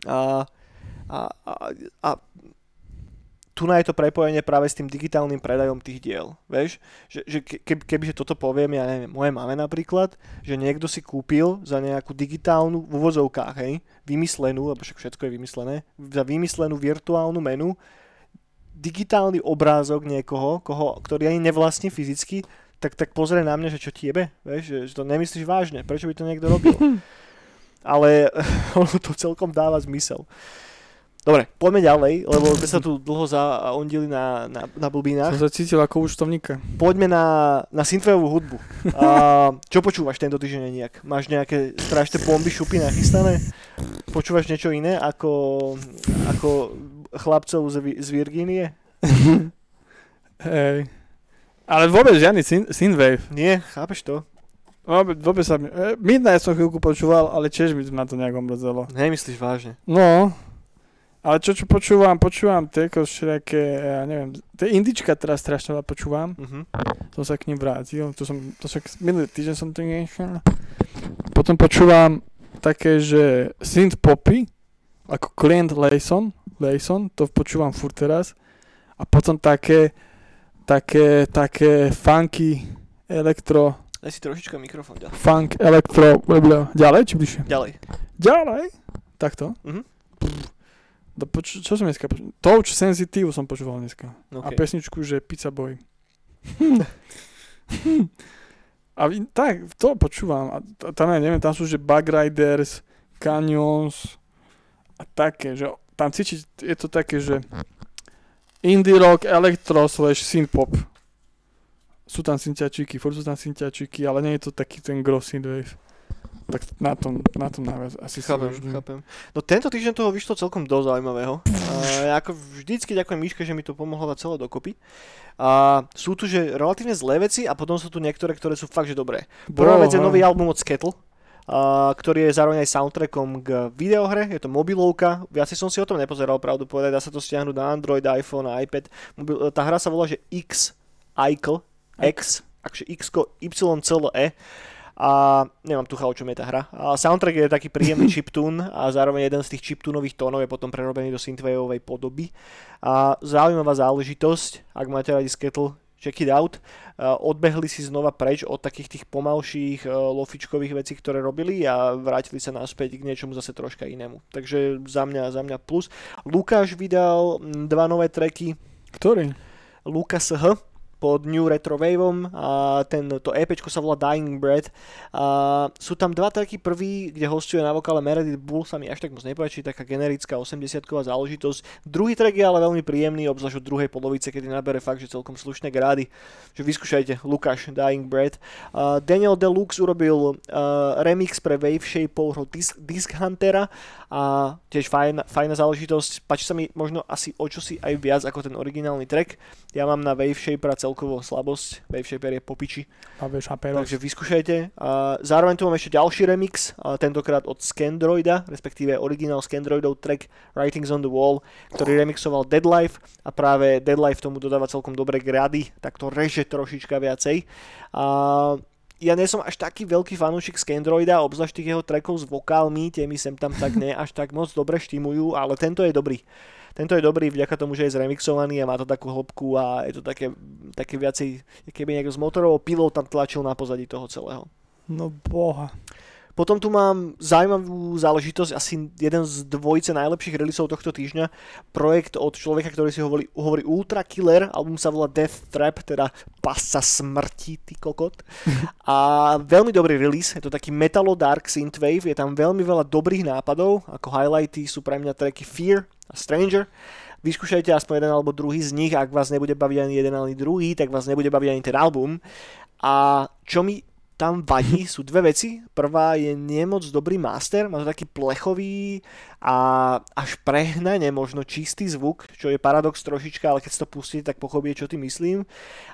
A, a, a, a tu na je to prepojenie práve s tým digitálnym predajom tých diel. Vieš, že, že ke, keby, kebyže toto poviem, ja neviem, moje máme napríklad, že niekto si kúpil za nejakú digitálnu, v uvozovkách, hej, vymyslenú, lebo však všetko je vymyslené, za vymyslenú virtuálnu menu, digitálny obrázok niekoho, koho, ktorý ani nevlastní fyzicky, tak, tak pozrie na mňa, že čo ti jebe, vieš, že, že to nemyslíš vážne, prečo by to niekto robil. [LAUGHS] Ale [LAUGHS] ono to celkom dáva zmysel. Dobre, poďme ďalej, lebo sme sa tu dlho zaondili na, na, na blbinách. Som sa cítil ako účtovníka. Poďme na, na synthwaveovú hudbu. A, čo počúvaš tento týždeň nejak? Máš nejaké strašné bomby, šupy nachystané? Počúvaš niečo iné ako, ako chlapcov z, z Virgínie? Hej. Ale vôbec žiadny syn- synthwave. Nie, chápeš to? Vôbec, vôbec sa mi... e, Midnight som chvíľku počúval, ale tiež mi ma to nejak omrzelo. Nemyslíš vážne. No, ale čo, čo počúvam, počúvam teko všelijaké, ja neviem, tie indička teraz strašne veľa počúvam. Uh-huh. Som sa k ním vrátil, to som, to však minulý týždeň som to nešiel. Potom počúvam také, že synth popy, ako Client Layson, Layson, to počúvam furt teraz. A potom také, také, také funky, elektro, Daj si trošička mikrofón ďalej. funk, elektro, blablabla. ďalej či bližšie? Ďalej. Ďalej? Takto? Mhm. Poč- čo som dneska počul? Touch Sensitive som počúval dneska. A Okay. pesničku, že Pizza Boy. [LAUGHS] a tak, to počúvam. A tam, ja neviem, tam sú, že Bug Riders, Canyons a také, že tam cítiť, je to také, že indie rock, electro slash synth pop. Sú tam synťačíky, furt sú tam synťačíky, ale nie je to taký ten gross synthwave. Tak na tom, na tom najviac asi sa Chápem, vraždím. chápem. No tento týždeň toho vyšlo celkom dosť zaujímavého. [LAUGHS] Ja ako vždycky ďakujem Miške, že mi to pomohlo dať celé dokopy. A sú tu že relatívne zlé veci a potom sú tu niektoré, ktoré sú fakt že dobré. Prvá vec je nový album od Skettle, ktorý je zároveň aj soundtrackom k videohre, je to mobilovka, viacej som si o tom nepozeral, pravdu povedať, dá sa to stiahnuť na Android, iPhone a iPad. Mobil, tá hra sa volá, že X, Icle, X, akože X, YCLE a nemám tucha, o čom je tá hra. A soundtrack je taký príjemný [LAUGHS] chiptune a zároveň jeden z tých chiptunových tónov je potom prerobený do synthwaveovej podoby. A zaujímavá záležitosť, ak máte radi Skettle, check it out. Uh, odbehli si znova preč od takých tých pomalších uh, lofičkových vecí, ktoré robili a vrátili sa naspäť k niečomu zase troška inému. Takže za mňa, za mňa plus. Lukáš vydal dva nové tracky, Ktorý? Lucas H pod New Retro Waveom a ten, EPčko sa volá Dying Bread a sú tam dva tracky, prvý, kde hostuje na vokále Meredith Bull, sa mi až tak moc nepáči, taká generická 80-ková záležitosť. Druhý track je ale veľmi príjemný, obzvlášť od druhej polovice, kedy nabere fakt, že celkom slušné grády. Že vyskúšajte, Lukáš, Dying Bread. Uh, Daniel Deluxe urobil uh, remix pre Wave Shapeovho Disc, Disc Huntera a tiež fajn, fajná záležitosť. Páči sa mi možno asi o čosi aj viac ako ten originálny track. Ja mám na Wave Shapera celkovo slabosť. Wave Shaper je popiči. Takže vyskúšajte. A zároveň tu mám ešte ďalší remix, a tentokrát od Scandroida, respektíve originál Scandroidov track Writings on the Wall, ktorý remixoval Deadlife a práve Deadlife tomu dodáva celkom dobré grady, tak to reže trošička viacej. A ja nie som až taký veľký fanúšik Scandroida, obzvlášť tých jeho trackov s vokálmi, tie mi sem tam tak ne až tak moc dobre štimujú, ale tento je dobrý. Tento je dobrý vďaka tomu, že je zremixovaný a má to takú hĺbku a je to také, také viacej, keby niekto z motorovou pilou tam tlačil na pozadí toho celého. No boha. Potom tu mám zaujímavú záležitosť, asi jeden z dvojice najlepších releaseov tohto týždňa. Projekt od človeka, ktorý si hovorí, hovorí Ultra Killer, album sa volá Death Trap, teda pasca smrti, ty kokot. A veľmi dobrý release, je to taký metalo dark synthwave, je tam veľmi veľa dobrých nápadov, ako highlighty sú pre mňa tracky Fear a Stranger. Vyskúšajte aspoň jeden alebo druhý z nich, ak vás nebude baviť ani jeden ani druhý, tak vás nebude baviť ani ten album. A čo mi tam vadí, sú dve veci. Prvá je nemoc dobrý master, má to taký plechový a až prehnane možno čistý zvuk, čo je paradox trošička, ale keď si to pustíte, tak pochopíte, čo tým myslím.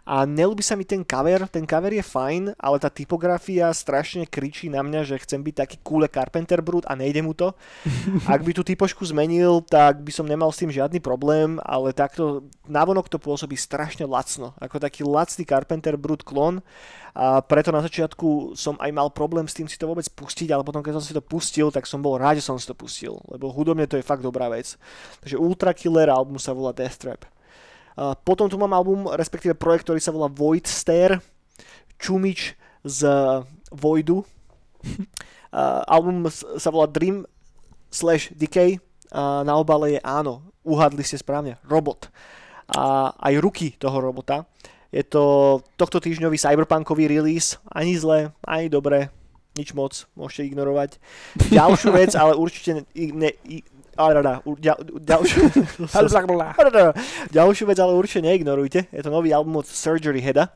A nelúbi sa mi ten cover, ten cover je fajn, ale tá typografia strašne kričí na mňa, že chcem byť taký cool Carpenter Brut a nejde mu to. [LAUGHS] Ak by tú typošku zmenil, tak by som nemal s tým žiadny problém, ale takto navonok to pôsobí strašne lacno, ako taký lacný Carpenter Brut klon a preto na začiatku som aj mal problém s tým si to vôbec pustiť, ale potom keď som si to pustil, tak som bol rád, že som si to pustil, lebo hudobne to je fakt dobrá vec. Takže Ultra Killer album sa volá Death Trap. Potom tu mám album, respektíve projekt, ktorý sa volá Void Stare, Čumič z Voidu. Album sa volá Dream slash Decay. Na obale je áno, uhadli ste správne, robot. A aj ruky toho robota. Je to tohto týždňový cyberpunkový release, ani zle, ani dobre, nič moc, môžete ignorovať. Ďalšiu vec, ale určite ne, ďalšiu, [LAUGHS] ďalšiu vec ale určite neignorujte. Je to nový album od Surgery Heada,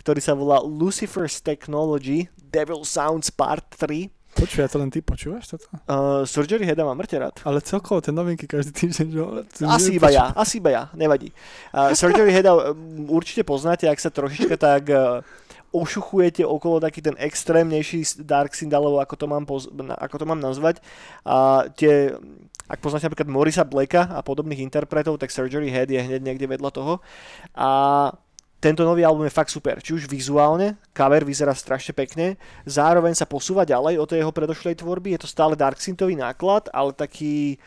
ktorý sa volá Lucifer's Technology Devil Sounds Part 3 Počuj, ja to len ty počúvaš toto? Uh, Surgery Heada mám mŕte rád. Ale celkovo tie novinky každý týždeň, že... Asi iba ja, asi iba ja, nevadí. Uh, Surgery Heada um, určite poznáte, ak sa trošička tak uh, ošuchujete okolo taký ten extrémnejší Dark Sindalov, ako to mám, poz- ako to mám nazvať. A tie, ak poznáte napríklad Morisa Blacka a podobných interpretov, tak Surgery Head je hneď niekde vedľa toho. A tento nový album je fakt super, či už vizuálne, cover vyzerá strašne pekne, zároveň sa posúva ďalej od tej jeho predošlej tvorby, je to stále dark synthový náklad, ale taký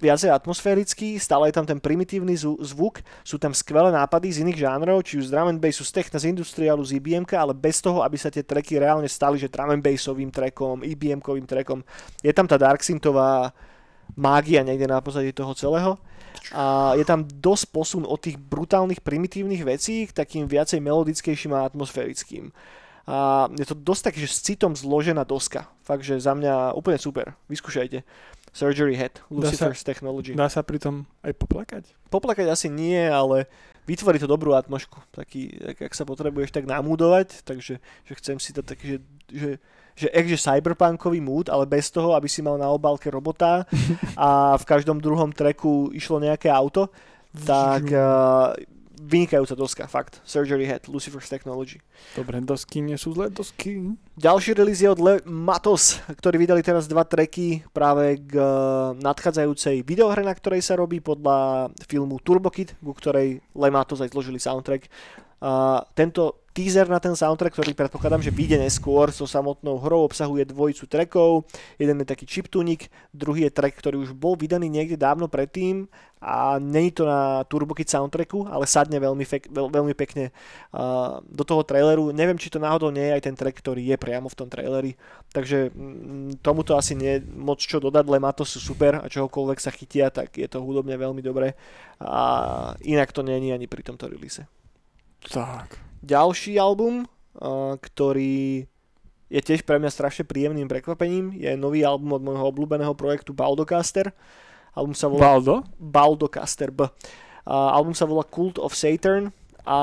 viacej atmosférický, stále je tam ten primitívny zvuk, sú tam skvelé nápady z iných žánrov, či už z drum and bassu, z techna, z industriálu, z IBM, ale bez toho, aby sa tie tracky reálne stali, že drum and bassovým trackom, IBM-kovým trackom. Je tam tá dark synthová mágia niekde na pozadí toho celého a je tam dosť posun od tých brutálnych primitívnych vecí k takým viacej melodickejším a atmosférickým. A je to dosť taký, že s citom zložená doska. Fakt, že za mňa úplne super. Vyskúšajte. Surgery Head, Lucifer's dá sa, Technology. Dá sa pritom aj poplakať? Poplakať asi nie, ale vytvorí to dobrú atmošku. Taký, ak sa potrebuješ tak namúdovať, takže že chcem si to taký, že, že že ekže cyberpunkový mood, ale bez toho, aby si mal na obálke robota a v každom druhom treku išlo nejaké auto, tak uh, vynikajúca doska, fakt. Surgery Head, Lucifer's Technology. Dobre, dosky nie sú zlé dosky. Ďalší release je od Le Matos, ktorí vydali teraz dva treky práve k uh, nadchádzajúcej videohre, na ktorej sa robí podľa filmu Turbo Kid, ku ktorej Le Matos aj zložili soundtrack. Uh, tento teaser na ten soundtrack, ktorý predpokladám, že vyjde neskôr so samotnou hrou, obsahuje dvojicu trackov, jeden je taký chiptunik, druhý je track, ktorý už bol vydaný niekde dávno predtým a není to na Turbo Kid soundtracku, ale sadne veľmi, fek, veľ, veľmi pekne uh, do toho traileru. Neviem, či to náhodou nie je aj ten track, ktorý je priamo v tom traileri, takže mm, tomuto asi nie moc čo dodať, to sú super a čohokoľvek sa chytia, tak je to hudobne veľmi dobré a inak to není ani pri tomto release. Tak. Ďalší album, uh, ktorý je tiež pre mňa strašne príjemným prekvapením, je nový album od môjho obľúbeného projektu Baldocaster. Album sa volá... Baldo? Baldocaster, B. Uh, album sa volá Cult of Saturn a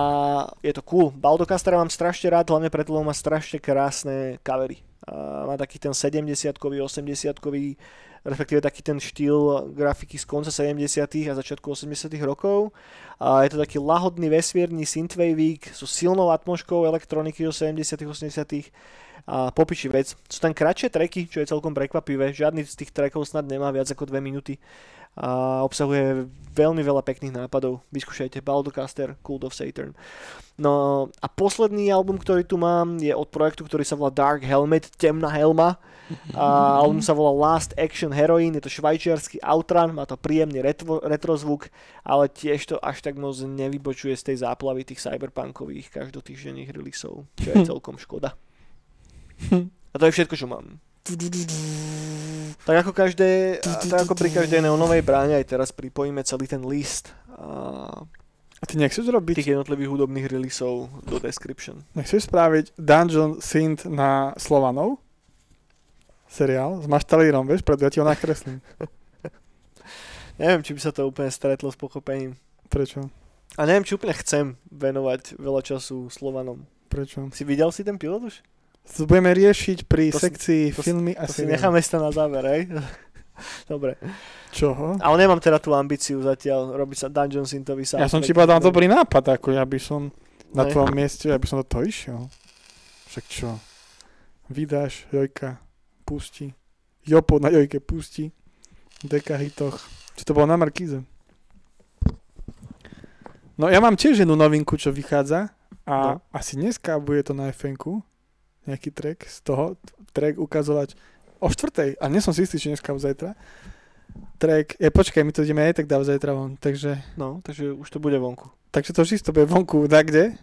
je to cool. Baldocaster mám strašne rád, hlavne preto, lebo má strašne krásne kavery. Má taký ten 70-kový, 80-kový, respektíve taký ten štýl grafiky z konca 70 a začiatku 80 rokov. A je to taký lahodný vesmírny synthwavík so silnou atmosférou elektroniky zo 70 80 a popiči vec. Sú tam kratšie treky, čo je celkom prekvapivé. Žiadny z tých trekov snad nemá viac ako 2 minúty a obsahuje veľmi veľa pekných nápadov. Vyskúšajte Baldocaster, Cult of Saturn. No a posledný album, ktorý tu mám, je od projektu, ktorý sa volá Dark Helmet, Temná helma. A album sa volá Last Action Heroine, je to švajčiarsky outran, má to príjemný retro, retro zvuk, ale tiež to až tak moc nevybočuje z tej záplavy tých cyberpunkových každotýždenných releaseov, čo je [LAUGHS] celkom škoda. A to je všetko, čo mám. Tak ako, každé, tak ako pri každej neonovej bráne, aj teraz pripojíme celý ten list a A ty nechceš robiť, tých jednotlivých hudobných releaseov do description. nechceš spraviť Dungeon Synth na Slovanov? Seriál s maštalírom, vieš, preto ja ti ho nakreslím. [LAUGHS] Neviem, či by sa to úplne stretlo s pochopením. Prečo? A neviem, či úplne chcem venovať veľa času Slovanom. Prečo? Si videl si ten pilot už? To budeme riešiť pri To si- sekcii to si- filmy a To si necháme sa na záver, hej? [LAUGHS] Dobre. Čoho? Ale nemám teda tú ambíciu zatiaľ robiť sa Dungeon Synthový Ja som ti povedal dobrý nápad, ako ja by som na Ne. tvojom mieste, ja by som do toho išiel. Však čo? Vydáš, Jojka, pustí. Jopo na Jojke pustí. Deka hitoch. Či to bolo na Markíze? No ja mám tiež jednu novinku, čo vychádza a No. asi dneska bude to na fn nejaký track z toho, track ukazovať o štvrtej, a nie som si istý, či dneska zajtra. Track, je, počkaj, my to ideme aj tak dávať zajtra von, takže No, takže už to bude vonku. Takže to čisto bude vonku, tak kde?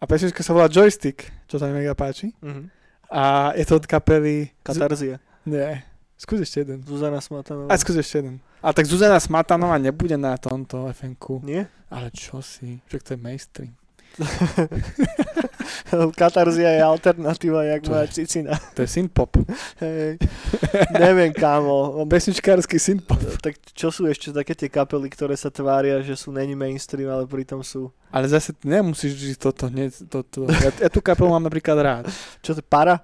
A pesnička sa volá Joystick, čo sa mi mega páči. Mhm. A je to od kapely... Katarzia. Nie, skús ešte jeden. Zuzana Smatanová. A skús ešte jeden. A tak Zuzana Smatanová nebude na tomto FNku. Nie? Ale čo si? Však to je mainstream. [LAUGHS] Katarzia je alternatíva, jak To moja cicina. To je synthpop. Hej. [LAUGHS] Neviem, kámo. Pesničkársky synthpop. Tak čo sú ešte také tie kapely, ktoré sa tvária, že sú není mainstream, ale pritom sú... Ale zase nemusíš žiť toto. Nie, toto. Ja, ja tú kapelu mám napríklad rád. Čo to je para?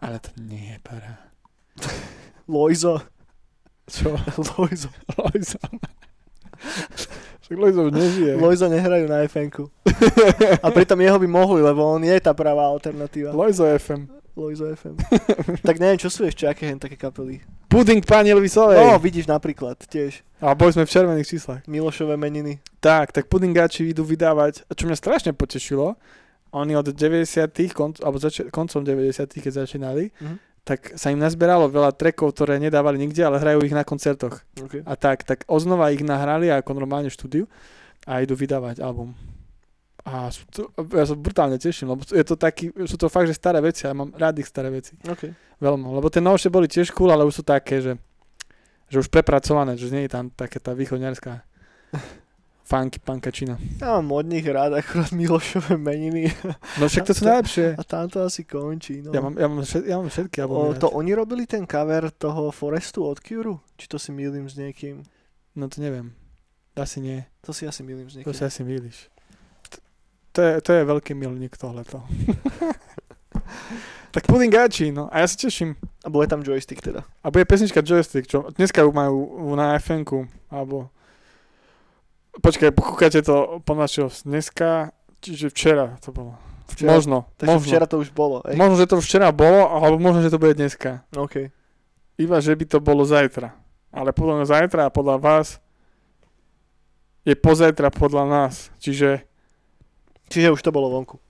Ale to nie je para. Loizo. Čo? [LAUGHS] Loizo. Lojzo. Však Lojzo už nežije. Loizo nehrajú na fn A pritom jeho by mohli, lebo on je tá pravá alternatíva. Lojzo FM. Loizo FM. tak neviem, čo sú ešte aké hen také kapely. Puding pani Elvisovej. No, vidíš napríklad, tiež. A boli sme v červených číslach. Milošové meniny. Tak, tak pudingáči idú vydávať, čo mňa strašne potešilo, oni od 90 konc, alebo zač- koncom 90 keď začínali, Mhm. Tak sa im nazberalo veľa trackov, ktoré nedávali nikde, ale hrajú ich na koncertoch. Okay. A tak, tak oznova ich nahrali ako normálne štúdiu a idú vydávať album. A sú to, ja sa brutálne teším, lebo je to taký, sú to fakt, že staré veci a ja mám rád ich staré veci. Okay. Veľmi, lebo tie novšie boli tiež cool, ale už sú také, že, že už prepracované, že nie je tam také tá východňarská [LAUGHS] funky pankačina. Ja mám od nich rád akurát Milošové meniny. No však to sú [LAUGHS] najlepšie. A tam to asi končí. No. Ja mám, ja mám, všet, ja mám všetky o, to oni robili ten cover toho Forestu od Cure? Či to si mýlim s niekým? No to neviem. Asi nie. To si asi mýlim s To niekým. si asi mýliš. T- To je, to je veľký milník tohleto. [LAUGHS] tak pudingáči, no. A ja sa teším. A bude tam joystick teda. A bude pesnička Joystick, čo dneska ju majú na fn alebo... Počkaj, pokúkate to po našeho dneska, čiže včera to bolo. Včera, Možno, takže možno. včera to už bolo. Ej. Možno, že to včera bolo, alebo možno, že to bude dneska. OK. Iba, že by to bolo zajtra. Ale podľa mňa zajtra a podľa vás je pozajtra podľa nás. Čiže, Čiže už to bolo vonku.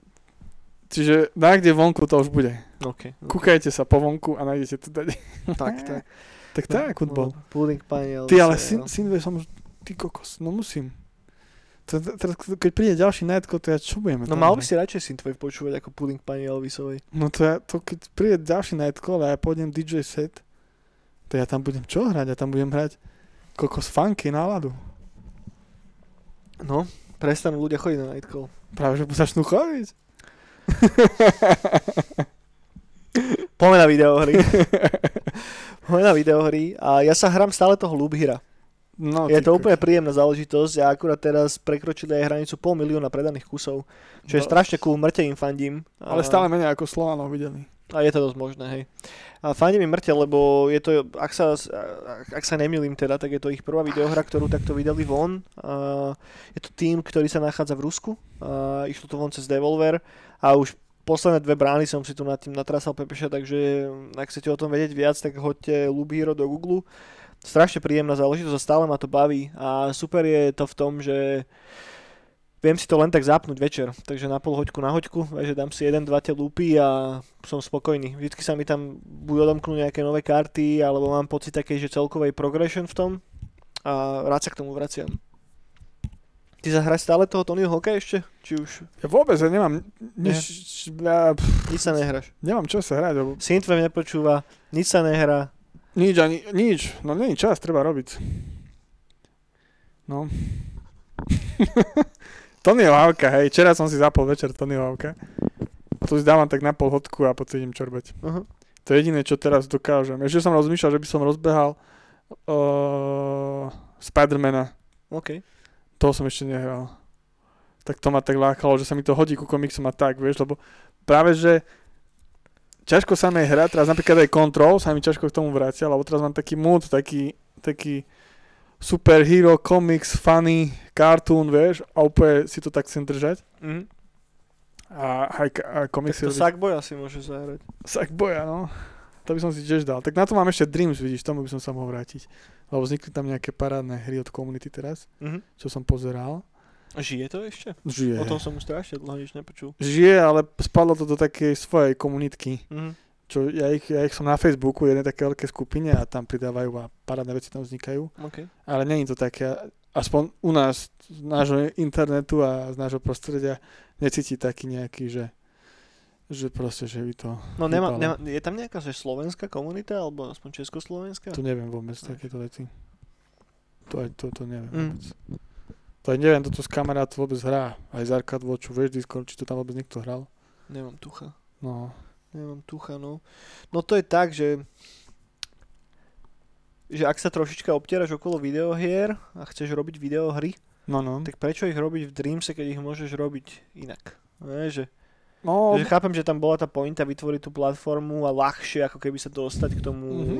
čiže na kde vonku to už bude. OK. Kúkajte sa po vonku a nájdete to tady. Tak, tak. [LAUGHS] Tak tak, futbol. No, Pudding pani Ty, ale syn, no. syn som ty kokos, no musím. To- Teraz, keď príde ďalší Nightcall, to ja čo budeme No tam mal by si radšej syn tvoj počúvať ako Pudding pani Elvisovej. No to ja, to keď príde ďalší Nightcall a ja pôjdem DJ set, to ja tam budem čo hrať? Ja tam budem hrať kokos funky náladu. No, prestanú ľudia chodiť na Nightcall. Práve, že začnú chodiť. Poďme na videohry. Poďme na videohry. A ja sa hrám stále toho Lubhira. No, Je to úplne príjemná záležitosť a akurát teraz prekročili aj hranicu pol milióna predaných kusov, čo je No. strašne cool, mŕte im fandím. Ale stále menej ako Slovanov videli. A je to dosť možné, hej. A fajne mi mŕte, lebo je to, ak sa, ak sa nemýlim teda, tak je to ich prvá videohra, ktorú takto vydali von. A je to tým, ktorý sa nachádza v Rusku. A išlo to von cez Devolver a už posledné dve brány som si tu nad tým natrasal Pepeša, takže ak chcete o tom vedieť viac, tak hoďte Hero do Google. Strašne príjemná záležitosť a stále ma to baví a super je to v tom, že viem si to len tak zapnúť večer, takže na pol hoďku na hoďku, že dám si jeden, dva tie lúpy a som spokojný. Vždycky sa mi tam buď odomknú nejaké nové karty, alebo mám pocit takej, že celkovej progression v tom a rád sa k tomu vraciam. Ty zahrať stále toho Tonyho Hoka ešte? Či už? Ja vôbec, ja nemám nič, ja, pff, Nič sa nehráš. nemám čo sa hrať, lebo Synthwave nepočúva, nič sa nehrá. Nič ani, nič, no není čas, treba robiť. No. [LAUGHS] Tonyho Havka, hej, včera som si zapol večer Tonyho Havka. To si dávam tak na pol hodku a potom idem čorbať. Uh-huh. To je jediné, čo teraz dokážem. Ešte som rozmýšľal, že by som rozbehal uh, Spidermana. OK. Toho som ešte nehral. Tak to ma tak lákalo, že sa mi to hodí ku komiksom a tak, vieš, lebo práve, že ťažko sa mi hrať, teraz napríklad aj Control sa mi ťažko k tomu vracia, lebo teraz mám taký mood, taký, taký superhero, comics, funny, cartoon, vieš, a úplne si to tak chcem držať. Mm-hmm. A aj a Tak komiksy to robiť- Sackboy asi môže zahrať. Sackboya, no. To by som si tiež dal. Tak na to mám ešte Dreams, vidíš, tomu by som sa mohol vrátiť. Lebo vznikli tam nejaké parádne hry od komunity teraz, Mm-hmm. čo som pozeral. Žije to ešte? Žije. O tom som už strašne dlho nič nepočul. Žije, ale spadlo to do takej svojej komunitky. Mm-hmm. Čo ja ich, ja ich som na Facebooku, jednej také veľké skupine a tam pridávajú a parádne veci tam vznikajú. OK. Ale není to také, aspoň u nás, z nášho internetu a z nášho prostredia, necíti taký nejaký, že že proste, že by to... No nemá, nemá, je tam nejaká že slovenská komunita, alebo aspoň československá? To neviem vôbec takéto veci. To to, to neviem Mm. vôbec. To aj neviem, toto s kamarát vôbec hrá. Aj z Arcade Watchu, vieš, Discord, či to tam vôbec niekto hral. Nemám tucha. No, Nemám tucha, no. No to je tak, že že ak sa trošička obtieraš okolo videohier a chceš robiť videohry, no, no. tak prečo ich robiť v Dreamse, keď ich môžeš robiť inak? Ne, že, no že chápem, že tam bola tá pointa vytvoriť tú platformu a ľahšie ako keby sa dostať k tomu Mhm.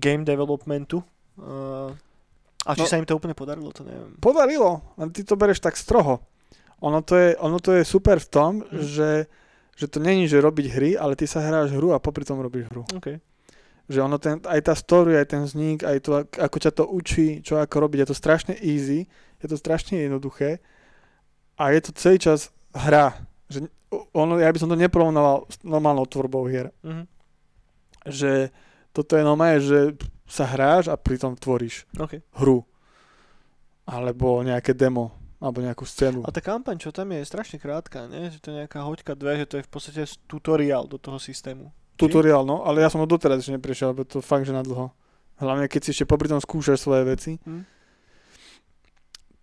game developmentu. Uh, a či No. sa im to úplne podarilo, to neviem. podarilo, len ty to bereš tak stroho. Ono to je, ono to je super v tom, Mm. že, že to není, že robiť hry, ale ty sa hráš hru a popri tom robíš hru. OK. Že ono, ten, aj tá story, aj ten vznik, aj to, ak- ako ťa to učí, čo ako robiť, je to strašne easy, je to strašne jednoduché a je to celý čas hra. Že ono, ja by som to neporovnával s normálnou tvorbou hier. Mhm. Že toto je normálne, že sa hráš a pritom tvoríš OK. hru. Alebo nejaké demo, alebo nejakú scénu. A tá kampaň, čo tam je, je strašne krátka, nie? Že to je nejaká hoďka dve, že to je v podstate tutoriál do toho systému. Tutoriál, no, ale ja som ho doteraz ešte neprešiel, lebo to fakt, že na dlho. Hlavne keď si ešte popri tom skúšaš svoje veci, Hm?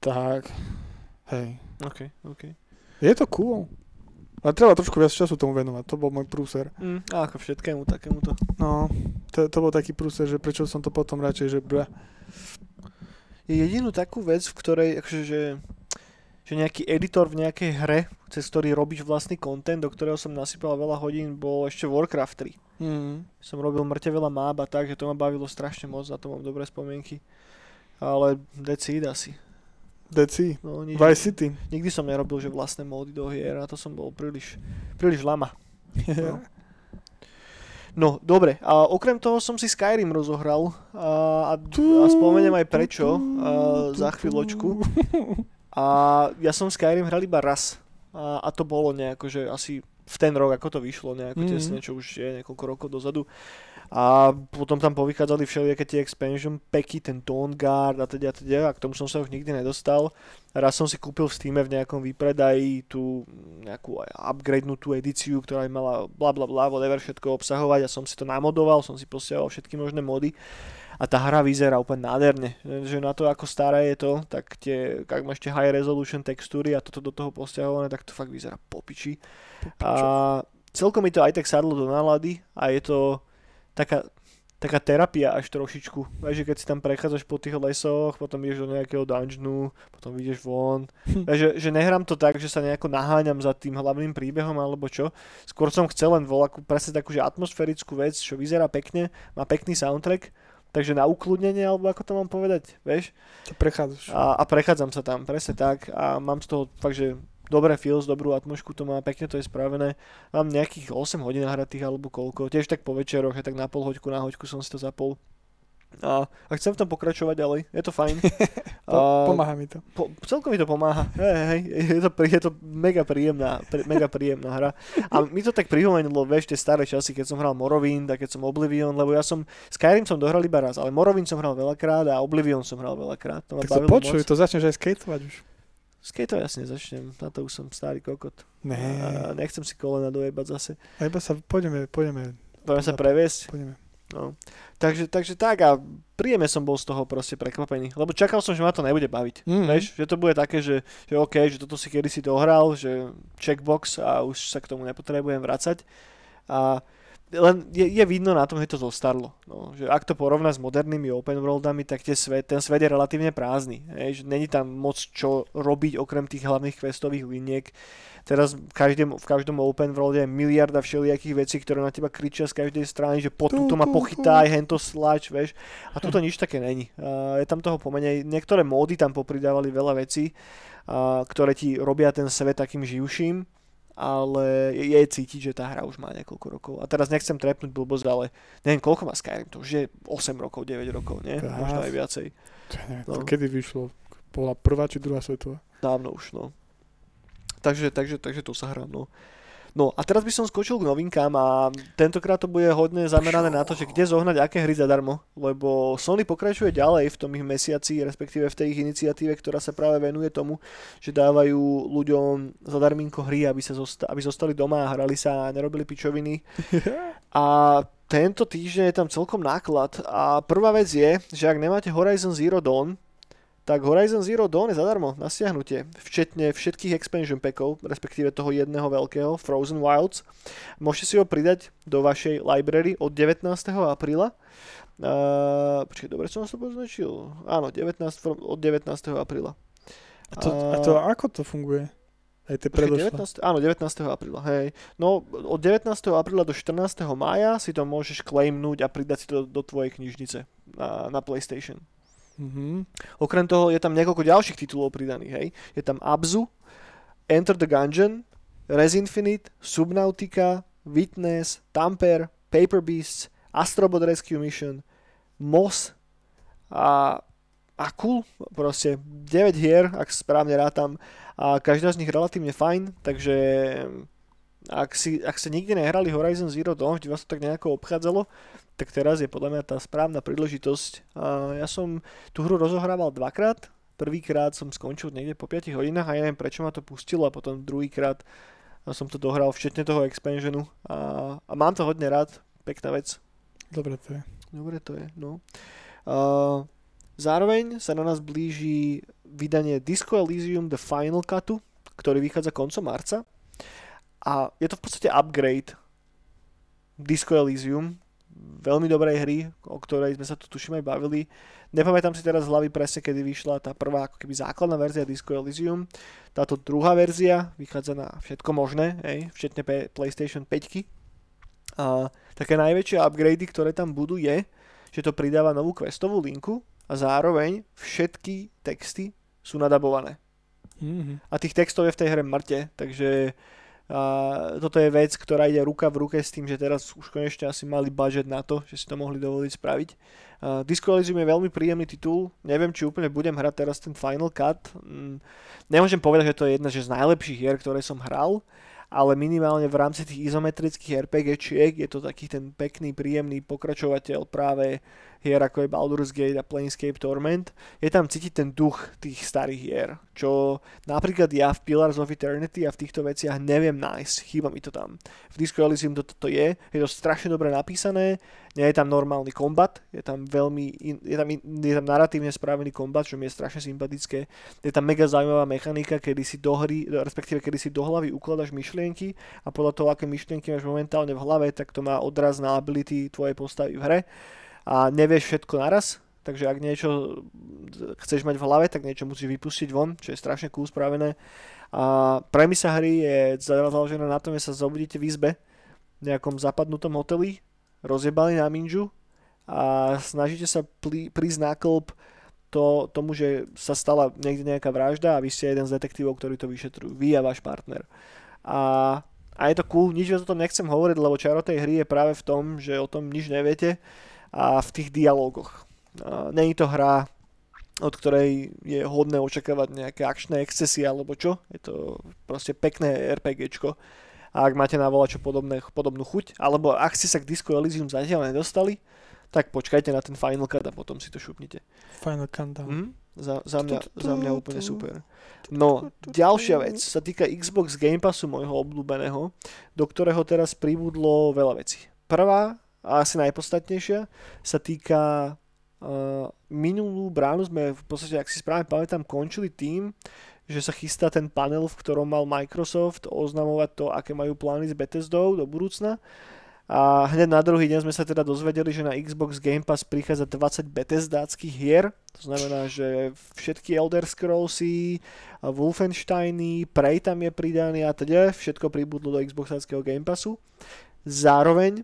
tak hej. OK, OK. Je to cool. Ale treba trošku viac času tomu venovať, to bol môj prúser. Mm, a ako všetkému takémuto. No, to, to bol taký prúser, že prečo som to potom radšej, že bra. Je jedinú takú vec, v ktorej, akože, že, že nejaký editor v nejakej hre, cez ktorý robíš vlastný content, do ktorého som nasypal veľa hodín, bol ešte Warcraft 3. Mm. Som robil mŕte veľa máb a tak, že to ma bavilo strašne moc, na to mám dobré spomienky. Ale it asi. Deci. No, nič, Vice City. nikdy som nerobil, že vlastné módy do hier a to som bol príliš, príliš lama. [LAUGHS] No. No, dobre. A okrem toho som si Skyrim rozohral a, a, a spomeniem aj prečo a, za chvíľočku. A ja som Skyrim hral iba raz. A, a to bolo nejako, že asi v ten rok, ako to vyšlo, nejako Mhm. tesne, čo už je niekoľko rokov dozadu. A potom tam povychádzali všelijaké tie expansion packy, ten Tone Guard a teda, a teda, a k tomu som sa už nikdy nedostal. Raz som si kúpil v Steam v nejakom výpredaji tú nejakú aj upgradenutú edíciu, ktorá mala bla bla bla, whatever všetko obsahovať a som si to namodoval, som si posielal všetky možné mody a tá hra vyzerá úplne nádherne. Že na to, ako staré je to, tak tie, ak máš tie high resolution textúry a toto do toho posťahované, tak to fakt vyzerá popiči. A celkom mi to aj tak sadlo do nálady a je to taká, taká terapia až trošičku. Vieš, že keď si tam prechádzaš po tých lesoch, potom ideš do nejakého dungeonu, potom ideš von. Hm. Vieš, že, že nehrám to tak, že sa nejako naháňam za tým hlavným príbehom alebo čo. Skôr som chcel len voľakú, presne takú, že atmosférickú vec, čo vyzerá pekne, má pekný soundtrack, takže na ukludnenie, alebo ako to mám povedať, vieš? To prechádzaš. A, a prechádzam sa tam, presne tak. A mám z toho fakt, že dobré feels, dobrú atmosféru to má, pekne to je spravené. Mám nejakých 8 hodín nahratých alebo koľko, tiež tak po večeroch, ja tak na pol hoďku, na hoďku som si to zapol. A, a chcem v tom pokračovať ďalej, je to fajn. [LAUGHS] Po, pomáha mi to. Po, celkom mi to pomáha, hej, hej, je, to, je to mega príjemná, pr- mega príjemná hra. A mi to tak pripomenulo, vieš, tie staré časy, keď som hral Morrowind a keď som Oblivion, lebo ja som, Skyrim som dohral iba raz, ale Morrowind som hral veľakrát a Oblivion som hral veľakrát. To Tak to počuj, moc. to začneš aj skateovať už. Skate to jasne začnem, na to už som starý kokot. Ne. A nechcem si kolena dojebať zase. A iba sa pôjdeme, pôjdeme, Budeme sa previesť. pôjdeme. No. Takže, takže tak a príjemne som bol z toho proste prekvapený, lebo čakal som, že ma to nebude baviť. Mhm. Vieš, že to bude také, že, že OK, že toto si kedysi dohral, že checkbox a už sa k tomu nepotrebujem vracať. A len je, je vidno na tom, že to zostarlo. No, že ak to porovná s modernými open worldami, tak tie svet, ten svet je relatívne prázdny. Hej, že není tam moc čo robiť okrem tých hlavných questových liniek. Teraz v každom, v každom open worlde je miliarda všelijakých vecí, ktoré na teba kričia z každej strany, že po Tu, to ma tu, pochytá, aj hento slač, vieš. A tuto nič také není. A je tam toho pomenej. Niektoré módy tam popridávali veľa vecí, a, ktoré ti robia ten svet takým živším, ale je, cítiť, že tá hra už má niekoľko rokov. A teraz nechcem trepnúť blbosť, ale neviem, koľko má Skyrim, to už je 8 rokov, 9 rokov, nie? Tak. Možno aj viacej. To neviem, No. to kedy vyšlo? Bola prvá či druhá svetová? Dávno už, no. Takže, takže, takže to sa hrám, no. No a teraz by som skočil k novinkám a tentokrát to bude hodne zamerané na to, že kde zohnať aké hry zadarmo, lebo Sony pokračuje ďalej v tom ich mesiaci, respektíve v tej ich iniciatíve, ktorá sa práve venuje tomu, že dávajú ľuďom zadarminko hry, aby, sa zosta- aby zostali doma a hrali sa a nerobili pičoviny. [LAUGHS] A tento týždeň je tam celkom náklad a prvá vec je, že ak nemáte Horizon Zero Dawn, tak Horizon Zero Dawn je zadarmo na stiahnutie, včetne všetkých expansion packov, respektíve toho jedného veľkého, Frozen Wilds. Môžete si ho pridať do vašej library od 19. apríla. Uh, počkej, dobre som to poznačil. Áno, 19, from- od 19. apríla. A to, a to ako to funguje? Aj tie predošlé. 19, áno, 19. apríla, hej. No, od 19. apríla do 14. mája si to môžeš claimnúť a pridať si to do tvojej knižnice na, na PlayStation. Mhm. Okrem toho je tam niekoľko ďalších titulov pridaných, hej. Je tam Abzu, Enter the Gungeon, Res Infinite, Subnautica, Witness, Tamper, Paper Beasts, Astrobot Rescue Mission, Moss a, a cool, proste 9 hier, ak správne rátam, a každá z nich relatívne fajn, takže ak, si, ak ste nikdy nehrali Horizon Zero Dawn, vždy vás to tak nejako obchádzalo, tak teraz je podľa mňa tá správna príležitosť. A ja som tú hru rozohrával dvakrát. Prvýkrát som skončil niekde po 5 hodinách a ja neviem prečo ma to pustilo a potom druhýkrát som to dohral včetne toho expansionu a, a mám to hodne rád. Pekná vec. Dobre to je. Dobre to je, no. Uh, zároveň sa na nás blíži vydanie Disco Elysium The Final Cutu, ktorý vychádza koncom marca. A je to v podstate upgrade Disco Elysium, veľmi dobrej hry, o ktorej sme sa tu tuším aj bavili. Nepamätám si teraz z hlavy presne, kedy vyšla tá prvá ako keby základná verzia Disco Elysium. Táto druhá verzia vychádza na všetko možné, hej, včetne PlayStation 5. A také najväčšie upgrady, ktoré tam budú je, že to pridáva novú questovú linku a zároveň všetky texty sú nadabované. Mhm. A tých textov je v tej hre mŕte, takže a toto je vec, ktorá ide ruka v ruke s tým, že teraz už konečne asi mali budget na to, že si to mohli dovoliť spraviť. A Disco Elysium je veľmi príjemný titul, neviem, či úplne budem hrať teraz ten Final Cut. Mm, Nemôžem povedať, že to je jedna že z najlepších hier, ktoré som hral, ale minimálne v rámci tých izometrických RPGčiek je to taký ten pekný, príjemný pokračovateľ práve hier ako je Baldur's Gate a Planescape Torment. Je tam cítiť ten duch tých starých hier, čo napríklad ja v Pillars of Eternity a v týchto veciach neviem nájsť, chýba mi to tam. V Disco Elysium to, to je, je to strašne dobre napísané, nie je tam normálny kombat, je tam veľmi, in, je, tam, in, je tam naratívne spravený kombat, čo mi je strašne sympatické. Je tam mega zaujímavá mechanika, kedy si do hry, respektíve kedy si do hlavy ukladaš myšlienky a podľa toho, aké myšlienky máš momentálne v hlave, tak to má odraz na ability tvojej postavy v hre. A nevieš všetko naraz, takže ak niečo chceš mať v hlave, tak niečo musíš vypustiť von, čo je strašne cool spravené. A premisa hry je založená na tom, že sa zobudíte v izbe v nejakom zapadnutom hoteli, rozjebali na minžu a snažíte sa pli, prísť na klb to, tomu, že sa stala niekde nejaká vražda a vy ste jeden z detektívov, ktorí to vyšetrujú. Vy a váš partner. A, a je to cool, nič o tom nechcem hovoriť, lebo čaro tej hry je práve v tom, že o tom nič neviete a v tých dialógoch. Není to hra, od ktorej je hodné očakávať nejaké akčné excesy alebo čo. Je to proste pekné RPGčko. A ak máte na volačo podobné, podobnú chuť, alebo ak ste sa k Disco Elysium zatiaľ nedostali, tak počkajte na ten Final Cut a potom si to šupnite. Final Countdown. Mm? Za, za, mňa, za mňa úplne super. No, ďalšia vec sa týka Xbox Game Passu môjho obľúbeného, do ktorého teraz pribudlo veľa vecí. Prvá a asi najpodstatnejšia sa týka uh, minulú bránu sme v podstate, ak si správne pamätám, končili tým, že sa chystá ten panel, v ktorom mal Microsoft oznamovať to, aké majú plány s Bethesdou do budúcna a hneď na druhý deň sme sa teda dozvedeli, že na Xbox Game Pass prichádza 20 Bethesdáckých hier. To znamená, že všetky Elder Scrollsy, Wolfensteiny, Prey tam je pridaný a teda všetko pribudlo do Xboxáckého Game Passu. Zároveň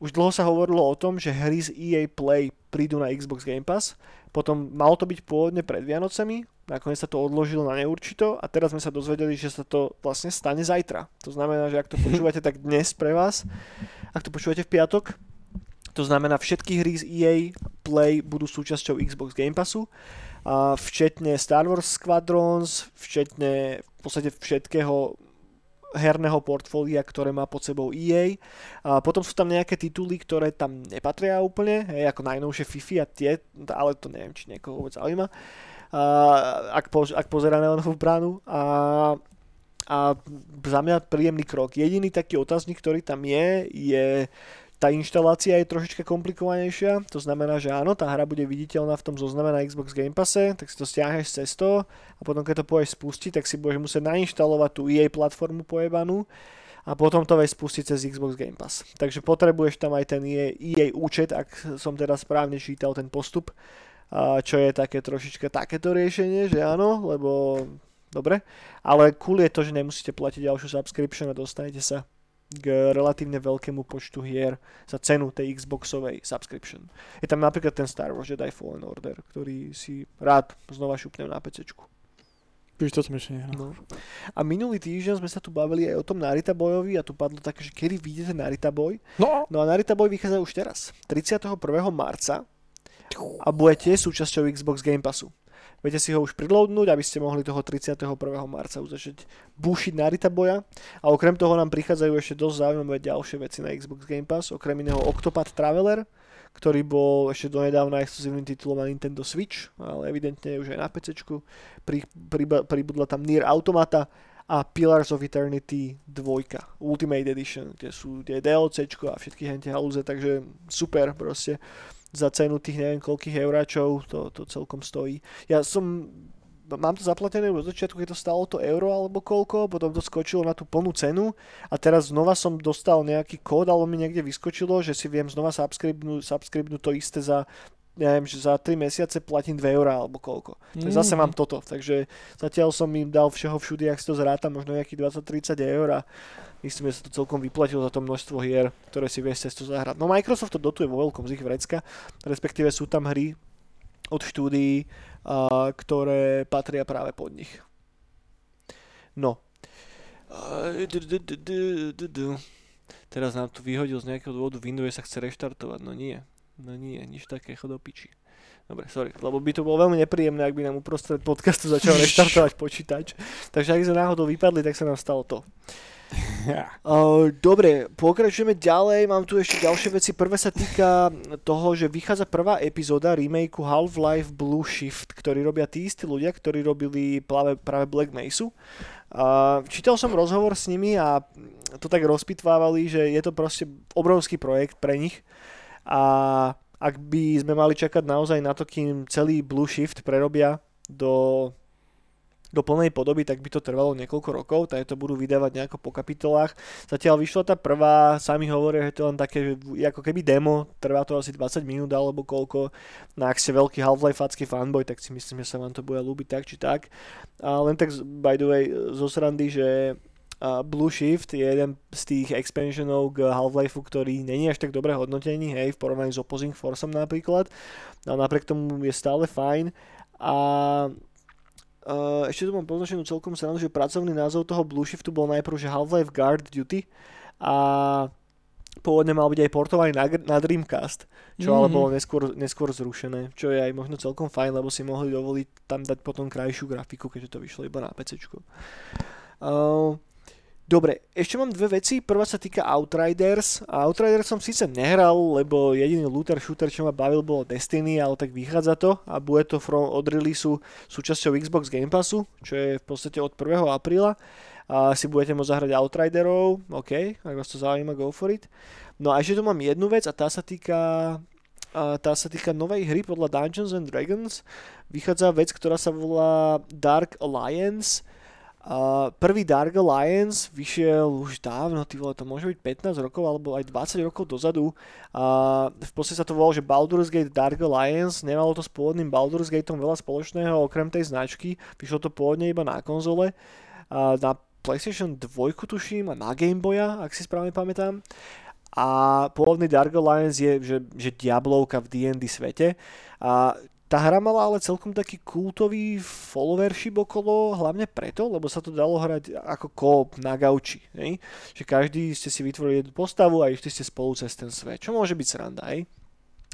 už dlho sa hovorilo o tom, že hry z EA Play prídu na Xbox Game Pass. Potom malo to byť pôvodne pred Vianocami, nakoniec sa to odložilo na neurčito a teraz sme sa dozvedeli, že sa to vlastne stane zajtra. To znamená, že ak to [LAUGHS] počúvate tak dnes pre vás, ak to počúvate v piatok, to znamená všetky hry z EA Play budú súčasťou Xbox Game Passu, a včetne Star Wars Squadrons, včetne v podstate všetkého herného portfólia, ktoré má pod sebou EA. A potom sú tam nejaké tituly, ktoré tam nepatria úplne, hej, ako najnovšie FIFA a tie, ale to neviem, či niekoho vôbec zaujíma ak, po, ak pozera na Neonovú bránu. A, a za mňa príjemný krok. Jediný taký otáznik, ktorý tam je, je tá inštalácia je trošička komplikovanejšia, to znamená, že áno, tá hra bude viditeľná v tom zozname na Xbox Game Passe, tak si to stiahneš cez to a potom keď to pôjdeš spustiť, tak si budeš musieť nainštalovať tú EA platformu pojebanú a potom to vieš spustiť cez Xbox Game Pass. Takže potrebuješ tam aj ten EA, EA účet, ak som teda správne čítal ten postup, čo je také trošička takéto riešenie, že áno, lebo dobre, ale cool je to, že nemusíte platiť ďalšiu subscription a dostanete sa k relatívne veľkému počtu hier za cenu tej Xboxovej subscription. Je tam napríklad ten Star Wars Jedi Fallen Order, ktorý si rád znova šupnem na PC. Víš, to som ešte no. A minulý týždeň sme sa tu bavili aj o tom Narita Bojovi a tu padlo také, že kedy vyjde ten Narita Boy. No. no a Narita Boy vychádza už teraz. 31. marca a bude tiež súčasťou Xbox Game Passu. Viete si ho už preloadnúť, aby ste mohli toho 31. marca už začať bušiť na Rita boja. A okrem toho nám prichádzajú ešte dosť zaujímavé ďalšie veci na Xbox Game Pass, okrem iného Octopath Traveler, ktorý bol ešte donedávna exkluzívnym titulom na Nintendo Switch, ale evidentne už aj na PC. Pri, pri, pribudla tam Nier Automata a Pillars of Eternity 2, Ultimate Edition, kde sú tie DLCčko a všetky hente halúze, takže super proste za cenu tých neviem koľkých euráčov to, to celkom stojí. Ja som mám to zaplatené od začiatku, keď to stalo to euro alebo koľko, potom to skočilo na tú plnú cenu a teraz znova som dostal nejaký kód, alebo mi niekde vyskočilo, že si viem znova subscribnúť, to isté za neviem, že za 3 mesiace platím 2 eurá alebo koľko. Mm. Tak zase mám toto, takže zatiaľ som im dal všeho všude, ak si to zráta, možno nejakých 20-30 eur a myslím, že sa to celkom vyplatilo za to množstvo hier, ktoré si vieš cez to zahrať. No Microsoft to dotuje vo veľkom z ich vrecka, respektíve sú tam hry od štúdií, a, ktoré patria práve pod nich. No. Teraz nám tu vyhodil z nejakého dôvodu Windows sa chce reštartovať, no nie. No nie, nič také, chod piči. Dobre, sorry, lebo by to bolo veľmi nepríjemné, ak by nám uprostred podcastu začal reštartovať počítač. Takže ak sme náhodou vypadli, tak sa nám stalo to. Uh, [LAUGHS] dobre, pokračujeme ďalej, mám tu ešte ďalšie veci. Prvé sa týka toho, že vychádza prvá epizóda remakeu Half-Life Blue Shift, ktorý robia tí istí ľudia, ktorí robili práve, práve Black Mesa. Uh, čítal som rozhovor s nimi a to tak rozpitvávali, že je to proste obrovský projekt pre nich a ak by sme mali čakať naozaj na to, kým celý Blue Shift prerobia do do plnej podoby, tak by to trvalo niekoľko rokov, tak to budú vydávať nejako po kapitolách. Zatiaľ vyšla tá prvá, sami hovoria, že to je len také, ako keby demo, trvá to asi 20 minút alebo koľko. No ak ste veľký Half-Life fanboy, tak si myslím, že sa vám to bude ľúbiť tak či tak. A len tak by the way zo srandy, že Blue Shift je jeden z tých expansionov k Half-Life, ktorý není až tak dobre hodnotený, hej, v porovnaní s Opposing Forceom napríklad. No napriek tomu je stále fajn. A Uh, ešte tu mám poznačenú celkom srandu, že pracovný názov toho Blue Shiftu bol najprv, že Half-Life Guard Duty a pôvodne mal byť aj portovaný na, na Dreamcast, čo mm-hmm. ale bolo neskôr, neskôr zrušené, čo je aj možno celkom fajn, lebo si mohli dovoliť tam dať potom krajšiu grafiku, keďže to vyšlo iba na PC. Uh, Dobre, ešte mám dve veci. Prvá sa týka Outriders. A Outriders som síce nehral, lebo jediný looter shooter, čo ma bavil, bolo Destiny, ale tak vychádza to a bude to from, od releaseu súčasťou Xbox Game Passu, čo je v podstate od 1. apríla. A si budete môcť zahrať Outriderov, OK, ak vás to zaujíma, go for it. No a ešte tu mám jednu vec a tá sa týka a tá sa týka novej hry podľa Dungeons and Dragons. Vychádza vec, ktorá sa volá Dark Alliance Uh, prvý Dark Alliance vyšiel už dávno, ty vole, to môže byť 15 rokov alebo aj 20 rokov dozadu. Uh, v podstate sa to volalo, že Baldur's Gate Dark Alliance, nemalo to s pôvodným Baldur's Gateom veľa spoločného okrem tej značky, vyšlo to pôvodne iba na konzole, uh, na PlayStation 2 tuším a na Game Boya, ak si správne pamätám. A pôvodný Dark Alliance je, že, že Diablovka v D&D svete. A tá hra mala ale celkom taký kultový followership okolo, hlavne preto, lebo sa to dalo hrať ako koop na gauči. Že každý ste si vytvorili jednu postavu a išli ste spolu cez ten svet, čo môže byť sranda. Ne?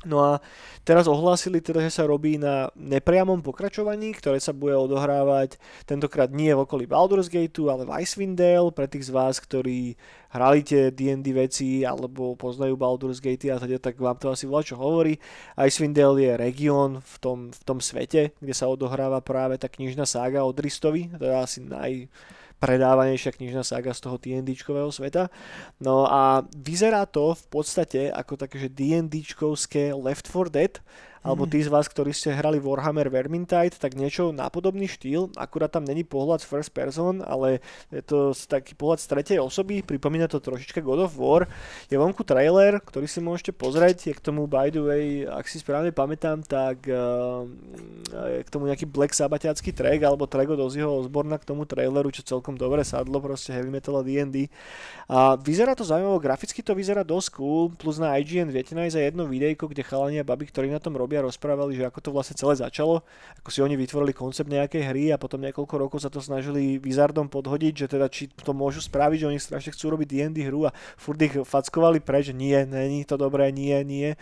No a teraz ohlásili teda, že sa robí na nepriamom pokračovaní, ktoré sa bude odohrávať tentokrát nie v okolí Baldur's Gateu, ale v Icewind Dale. Pre tých z vás, ktorí hrali tie D&D veci alebo poznajú Baldur's Gate a teda, tak vám to asi volá čo hovorí. Icewind Dale je región v tom, v tom svete, kde sa odohráva práve tá knižná sága od Ristovi, to je asi naj predávanejšia knižná saga z toho D&Dčkového sveta. No a vyzerá to v podstate ako také, že D&Dčkovské Left 4 Dead, alebo mhm. tí z vás, ktorí ste hrali Warhammer Vermintide, tak niečo na podobný štýl, akurát tam není pohľad z first person, ale je to taký pohľad z tretej osoby, pripomína to trošička God of War. Je vonku trailer, ktorý si môžete pozrieť, je k tomu by the way, ak si správne pamätám, tak uh, je k tomu nejaký Black Sabbathiacký track, alebo track od Ozzyho Osborna k tomu traileru, čo celkom dobre sadlo, proste heavy metal a D&D. A vyzerá to zaujímavé, graficky to vyzerá dosť cool, plus na IGN viete nájsť aj jedno videjko, kde chalania baby, ktorí na tom robia, rozprávali, že ako to vlastne celé začalo, ako si oni vytvorili koncept nejakej hry a potom niekoľko rokov sa to snažili Wizardom podhodiť, že teda či to môžu spraviť, že oni strašne chcú robiť D&D hru a furt ich fackovali preč, nie, není to dobré, nie, nie.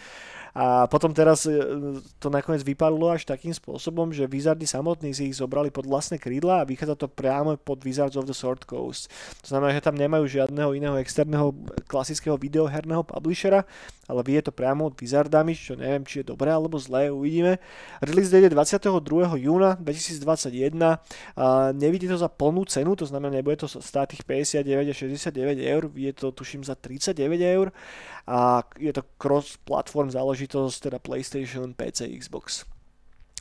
A potom teraz e, to nakoniec vypadlo až takým spôsobom, že Wizardy samotní si ich zobrali pod vlastné krídla a vychádza to priamo pod Wizards of the Sword Coast. To znamená, že tam nemajú žiadneho iného externého klasického videoherného publishera, ale vie to priamo od Wizardami, čo neviem, či je dobré alebo zlé, uvidíme. Release date je 22. júna 2021 a nevidí to za plnú cenu, to znamená, nebude to stáť tých 59 a 69 eur, je to tuším za 39 eur a je to cross-platform záleží záležitosť, teda PlayStation, PC, Xbox.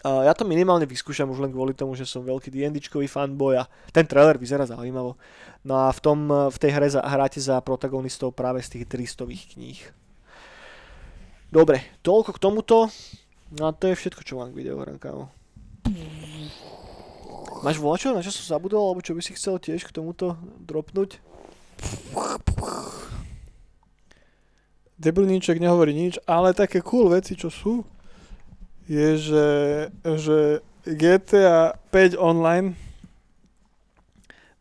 Uh, ja to minimálne vyskúšam už len kvôli tomu, že som veľký D&Dčkový fanboy a ten trailer vyzerá zaujímavo. No a v, tom, v tej hre za, hráte za protagonistov práve z tých 300 kníh. Dobre, toľko k tomuto. No a to je všetko, čo mám k videohrám. Máš volačo, na čo som zabudol, alebo čo by si chcel tiež k tomuto dropnúť? Debilníček nehovorí nič, ale také cool veci, čo sú, je, že, že GTA 5 online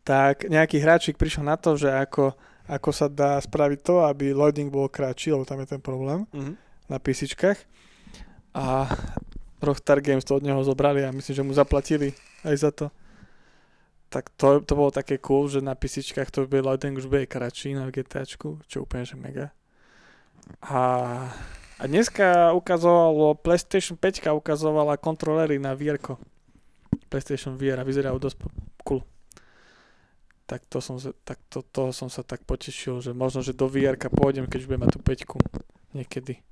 tak nejaký hráčik prišiel na to, že ako, ako sa dá spraviť to, aby loading bol kratší, lebo tam je ten problém mm-hmm. na písičkách. A Rockstar Games to od neho zobrali a myslím, že mu zaplatili aj za to. Tak to, to bolo také cool, že na písičkách to by loading už bude kratší na GTAčku, čo úplne že mega. A, a dneska ukazovalo, PlayStation 5 ukazovala kontrolery na VR. PlayStation VR a vyzerajú dosť cool. Tak, to som sa, tak to, toho som sa tak potešil, že možno, že do VR pôjdem, keď už budem mať tú 5 niekedy.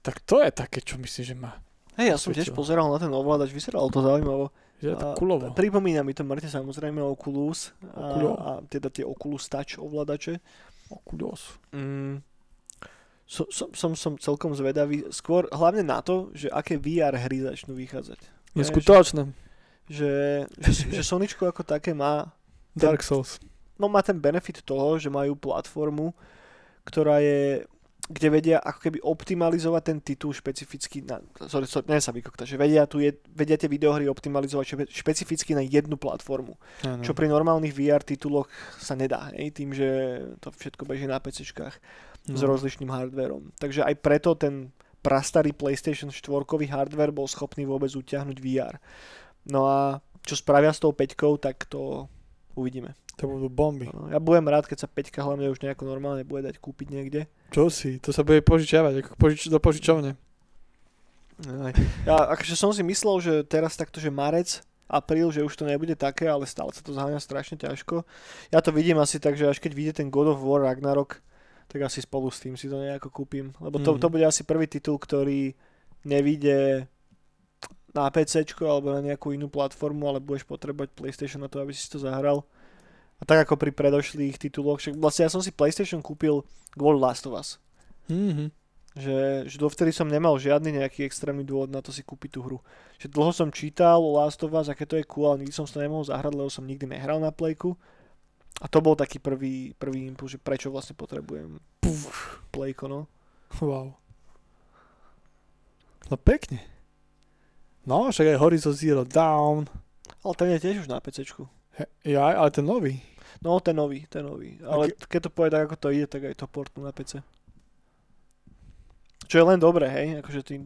Tak to je také, čo myslím, že má. Hej, ja som tiež pozeral na ten ovládač, vyzeralo to zaujímavo. Je to kulovo. Pripomína mi to Mŕte samozrejme Oculus a, a teda tie Oculus Touch ovládače. Oculus. Mm, so, som, som, som celkom zvedavý, skôr hlavne na to, že aké VR hry začnú vychádzať. Neskutočné. Že, že, že Soničko ako také má, Dark Souls. no má ten benefit toho, že majú platformu, ktorá je kde vedia ako keby optimalizovať ten titul špecificky na, sorry, sorry, ne sa vykokta, že vedia, tu je, vedia tie videohry optimalizovať špe, špecificky na jednu platformu. Áno. Čo pri normálnych VR tituloch sa nedá, hej, tým, že to všetko beží na PCčkách s No. rozličným hardverom. Takže aj preto ten prastarý PlayStation 4 hardware bol schopný vôbec utiahnuť VR. No a čo spravia s tou 5, tak to uvidíme. To budú bomby. Ja budem rád, keď sa 5 hlavne už nejako normálne bude dať kúpiť niekde. Čo si? To sa bude požičiavať, ako požič- do požičovne. Aj. Ja akože som si myslel, že teraz takto, že marec, apríl, že už to nebude také, ale stále sa to zháňa strašne ťažko. Ja to vidím asi tak, že až keď vyjde ten God of War Ragnarok, tak asi spolu s tým si to nejako kúpim. Lebo to, Mhm. to bude asi prvý titul, ktorý nevíde na PC alebo na nejakú inú platformu, ale budeš potrebovať PlayStation na to, aby si to zahral. A tak ako pri predošlých tituloch, však vlastne ja som si PlayStation kúpil kvôli Last of Us. Mhm. Že, že dovtedy som nemal žiadny nejaký extrémny dôvod na to si kúpiť tú hru. Že dlho som čítal o Last of Us, aké to je cool, ale nikdy som to nemohol zahrať, lebo som nikdy nehral na Playku. A to bol taký prvý, prvý impuls, že prečo vlastne potrebujem Puf. Playko, no. Wow. No pekne. No, však aj Horizon Zero Dawn. Ale ten je tiež už na PCčku. He, ja, ale ten nový. No, ten nový, ten nový. Ale keď to povie tak, ako to ide, tak aj to portnú na PC. Čo je len dobré, hej, akože tým,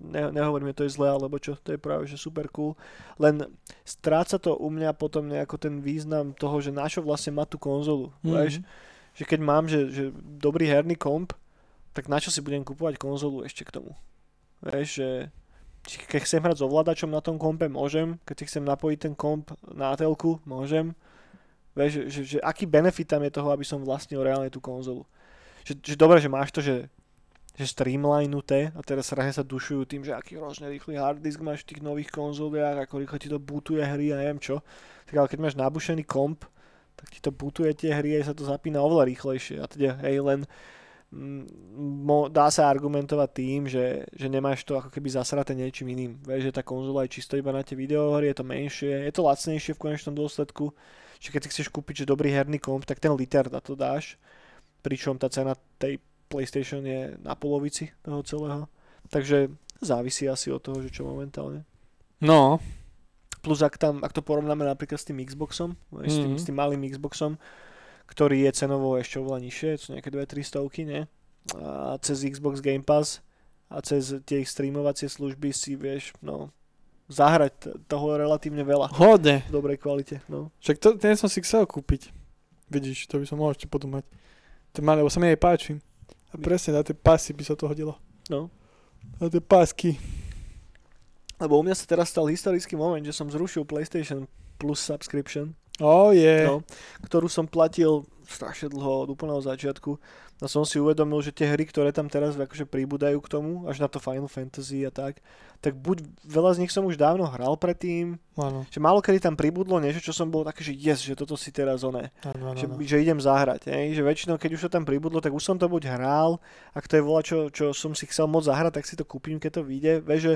ne, nehovorím, že to je zlé, alebo čo, to je práve, že super cool. Len stráca to u mňa potom nejako ten význam toho, že našo vlastne má tú konzolu, mm. vieš, že keď mám, že, že dobrý herný komp, tak na čo si budem kupovať konzolu ešte k tomu? Vieš, že či keď chcem hrať s ovládačom na tom kompe, môžem, keď si chcem napojiť ten komp na telku, môžem. Vieš, že, že, že aký benefit tam je toho, aby som vlastnil reálne tú konzolu. Že, že dobre, že máš to, že že streamlinuté a teraz strašne sa dušujú tým, že aký hrozne rýchly hard disk máš v tých nových konzoliach, ako rýchlo ti to bootuje hry a neviem čo. Tak ale keď máš nabušený komp, tak ti to bootuje tie hry a sa to zapína oveľa rýchlejšie. A teda hej, len dá sa argumentovať tým, že, že nemáš to ako keby zasraté niečím iným. Vieš, že tá konzola je čisto iba na tie videohry, je to menšie, je to lacnejšie v konečnom dôsledku. Že keď si chceš kúpiť že dobrý herný komp, tak ten liter na to dáš. Pričom tá cena tej PlayStation je na polovici toho celého. Takže závisí asi od toho, že čo momentálne. No, Plus ak, tam, ak to porovnáme napríklad s tým Xboxom, mm-hmm. s, tým, Mhm. s tým malým Xboxom, ktorý je cenovo ešte oveľa nižšie, sú nejaké 2-3 stovky, ne? A cez Xbox Game Pass a cez tie ich streamovacie služby si vieš, no, zahrať toho relatívne veľa hodne. v dobrej kvalite, no. Však to, ten som si chcel kúpiť. Vidíš, to by som mohol ešte potom mať. Ten malý, lebo sa mi aj páči. A presne na tie pasy by sa to hodilo. no. Na tie pásky. Lebo u mňa sa teraz stal historický moment, že som zrušil PlayStation Plus subscription, Oh, je. no, ktorú som platil strašne dlho od úplného začiatku. A som si uvedomil, že tie hry, ktoré tam teraz akože pribúdajú k tomu, až na to Final Fantasy a tak, tak buď veľa z nich som už dávno hral predtým, Áno, že málo kedy tam pribudlo niečo, čo som bol taký, že yes, že toto si teraz oné, že, že idem zahrať, hej? že väčšinou keď už to tam pribudlo, tak už som to buď hral, ak to je voľa, čo, čo som si chcel moc zahrať, tak si to kúpim, keď to vyjde, vieš, že,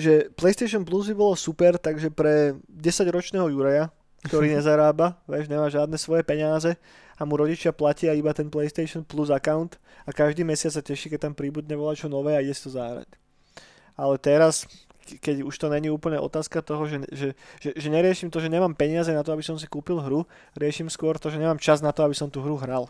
že PlayStation Plus by bolo super, takže pre 10-ročného Juraja, ktorý [LAUGHS] nezarába, vieš, nemá žiadne svoje peniaze a mu rodičia platia iba ten PlayStation Plus account a každý mesiac sa teší, keď tam príbudne volá čo nové a ide si to zahrať. Ale teraz, ke- keď už to není úplne otázka toho, že, že, že, že neriešim to, že nemám peniaze na to, aby som si kúpil hru, riešim skôr to, že nemám čas na to, aby som tú hru hral.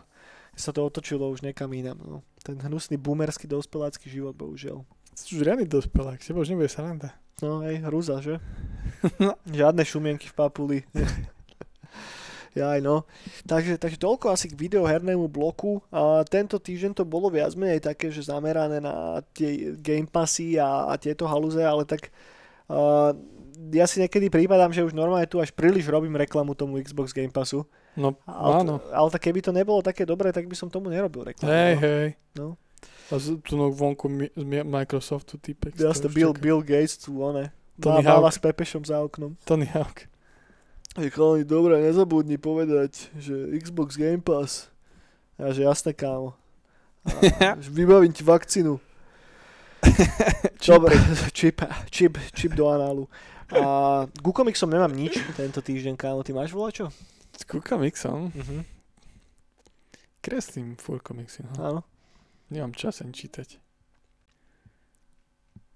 Sa to otočilo už niekam inam. No. Ten hnusný boomerský dospelácky život, bohužiaľ. Si už riadny dospelák, s tebou už nebude sranda. No hej, hrúza, že? [LAUGHS] No. Žiadne šumienky v papuli. [LAUGHS] Jaj, no. Takže, takže toľko asi k videohernému bloku. A tento týždeň to bolo viac menej také, že zamerané na tie Game Passy a, a tieto halúze, ale tak uh, ja si niekedy prípadám, že už normálne tu až príliš robím reklamu tomu Xbox Game Passu. No, Ale, áno. ale tak keby to nebolo také dobré, tak by som tomu nerobil reklamu. Hej, no. hej. No. A z, tu no vonku mi, Mi- Microsoftu typek. Jasne, Bill, čaká. Bill Gates tu, one, Tony Hawk. s Pepešom za oknom. Tony Hawk. Je chalani, dobre, nezabudni povedať, že Xbox Game Pass. Ja, že jasné, kámo. A, [LAUGHS] vybavím ti vakcínu. [LAUGHS] Dobre, [LAUGHS] čip, čip, čip do análu. A ku komiksom nemám nič tento týždeň, kámo. Ty máš volačo? Ku komiksom. Mhm. Kreslím furt komiksy. No. Áno. Nemám čas ani čítať.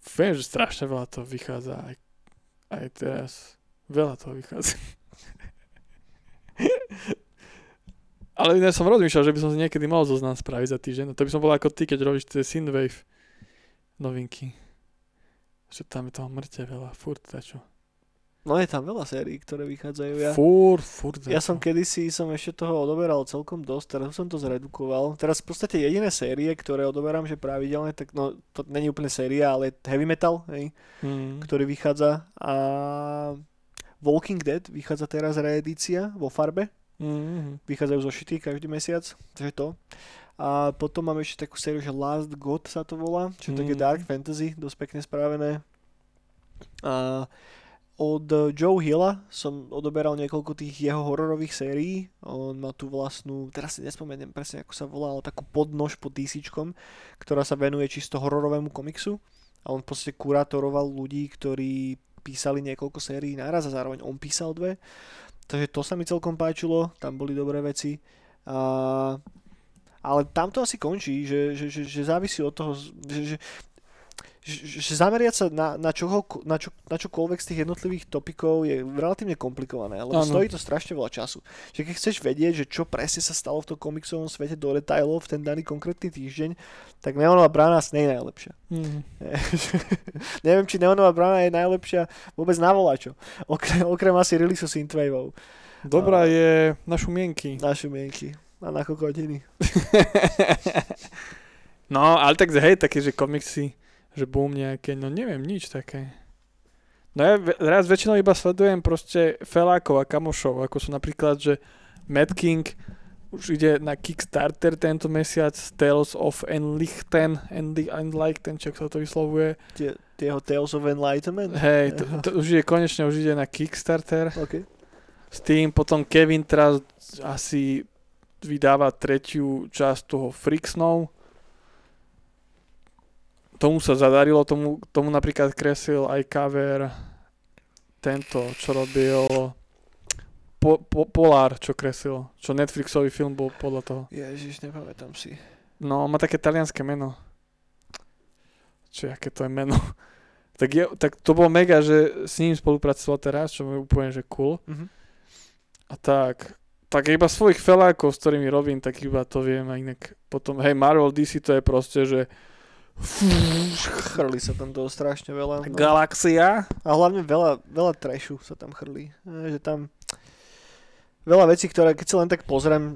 Viem, že strašne veľa toho vychádza aj, aj teraz. Veľa toho vychádza. [LAUGHS] Ale ja som rozmýšľal, že by som si niekedy mal zoznam spraviť za týždeň. No to by som bol ako ty, keď robíš tie Synthwave novinky. Že tam je toho mŕte veľa, furt dačo. No je tam veľa sérií, ktoré vychádzajú. Ja, Furt, furt ja som kedysi som ešte toho odoberal celkom dosť, teraz som to zredukoval. Teraz v podstate jediné série, ktoré odoberám, že pravidelne, tak no to není úplne séria, ale heavy metal, hej, Mm. ktorý vychádza a Walking Dead vychádza teraz reedícia vo farbe. Mm. Vychádzajú zošity každý mesiac, takže to. A potom mám ešte takú sériu, že Last God sa to volá, čo je také Mhm. dark fantasy, dosť pekne spravené. A od Joe Hilla som odoberal niekoľko tých jeho hororových sérií. On má tú vlastnú, teraz si nespomeniem presne ako sa volá, ale takú podnož pod DCčkom, ktorá sa venuje čisto hororovému komiksu. A on podstate kurátoroval ľudí, ktorí písali niekoľko sérií naraz a zároveň on písal dve. Takže to sa mi celkom páčilo, tam boli dobré veci. A, ale tam to asi končí, že, že, že, že závisí od toho, že, že, že, zameriať sa na, na, čoho, na, čo, na čokoľvek z tých jednotlivých topikov je relatívne komplikované, lebo Áno. stojí to strašne veľa času. Že keď chceš vedieť, že čo presne sa stalo v tom komiksovom svete do detailov v ten daný konkrétny týždeň, tak Neonová brána nie je najlepšia. Mm. [LAUGHS] Neviem, či Neonová brána je najlepšia vôbec na volačo. Okrem, okrem asi releaseu Synthwaveov. Dobrá je na šumienky. Na šumienky a na kokotiny. [LAUGHS] [LAUGHS] no, ale tak hej, také, že komiksy, že boom nejaké, no neviem, nič také. No ja raz väčšinou iba sledujem proste felákov a kamošov, ako sú napríklad, že Mad King už ide na Kickstarter tento mesiac Tales of Enlichten, Enli- Enlichten, čo sa to vyslovuje. Tie, tie jeho Tales of Enlightenment. Hej, to, to už je konečne, už ide na Kickstarter. OK. S tým potom Kevin teraz asi vydáva tretiu časť toho Freaksnov. Tomu sa zadarilo, tomu, tomu napríklad kresil aj cover tento, čo robil po, po, Polar, čo kresil, čo Netflixový film bol podľa toho. Ježiš, nepamätám si. No, má také talianské meno. Čo, aké to je meno? [LAUGHS] tak, je, tak to bolo mega, že s ním spolupracoval teraz, čo je úplne, že cool. Mhm. A tak, tak iba svojich felákov, s ktorými robím, tak iba to viem a inak potom, hej, Marvel DC to je proste, že Chrli sa tam toho strašne veľa. No. Galaxia. A hlavne veľa, veľa trashu sa tam chrlí. E, Že tam veľa vecí, ktoré keď si len tak pozriem e,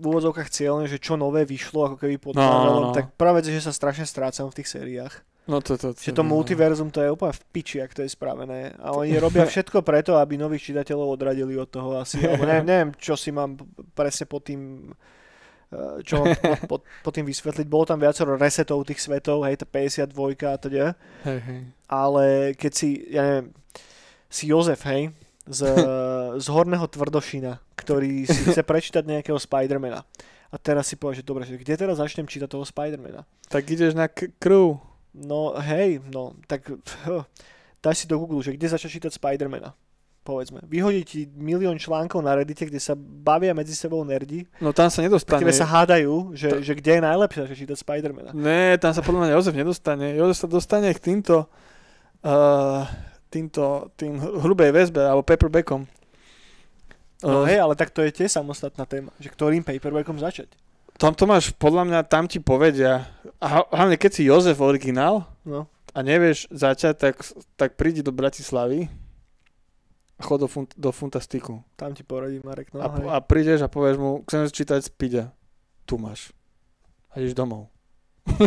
v úvodzovkách cieľne, že čo nové vyšlo ako keby pod No, Marvelom, no. tak je, že sa strašne strácam v tých sériách. No to, to, to, Že to multiverzum to je úplne v piči, ak to je spravené. A oni robia [LAUGHS] všetko preto, aby nových čitateľov odradili od toho asi. Alebo neviem, neviem čo si mám presne pod tým eh, čo mám pod, pod, pod tým vysvetliť. Bolo tam viacero resetov tých svetov, hej, tá 52 a teda. Hej, hej. Ale keď si, ja neviem, si Jozef, hej, z, [LAUGHS] z Horného Tvrdošina, ktorý si chce prečítať nejakého Spidermana. A teraz si povie, že dobre, že kde teraz začnem čítať toho Spidermana? Tak ideš na k- crew. No hej, no, tak [LAUGHS] dáš si do Google, že kde začať čítať Spidermana. Povedzme. Vyhodí ti milión článkov na Reddite, kde sa bavia medzi sebou nerdi, No tam sa nedostane. ktoré sa hádajú, že, To- že kde je najlepšie začať čítať Spidermana. Ne, tam sa podľa mňa Jozef nedostane. Jozef sa dostane k týmto uh, týmto, tým hr- hrubej väzbe, alebo paperbackom. No Uh, hej, ale tak to je tiež samostatná téma, že ktorým paperbackom začať. tam to máš, podľa mňa, tam ti povedia. A hlavne, keď si Jozef originál No. a nevieš začať, tak, tak prídi do Bratislavy a chod do, funt, do Funtastiku. Tam ti poradí Marek, no a, hej. a prídeš a povieš mu, chcem čítať Spida. Tu máš. A ideš domov. [LAUGHS]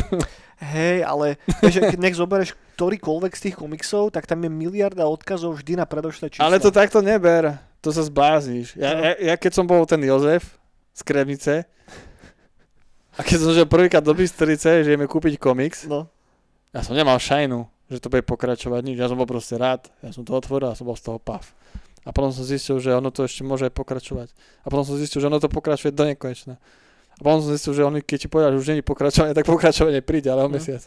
Hej, ale že keď nech zoberieš ktorýkoľvek z tých komiksov, tak tam je miliarda odkazov vždy na predošlé čísla. Ale to takto neber. To sa zblázniš. Ja, No. ja, ja keď som bol ten Jozef z Kremnice a keď som šiel prvýkrát do Bystrice, že ideme kúpiť komiks, No, ja som nemal šajnu, že to bude pokračovať nič. Ja som bol proste rád, ja som to otvoril a som bol z toho pav. A potom som zistil, že ono to ešte môže pokračovať. A potom som zistil, že ono to pokračuje do nekonečna. A potom som zistil, že oni, keď ti povedal, že už je pokračovanie, [LAUGHS] tak pokračovanie príde, ale o No. mesiac.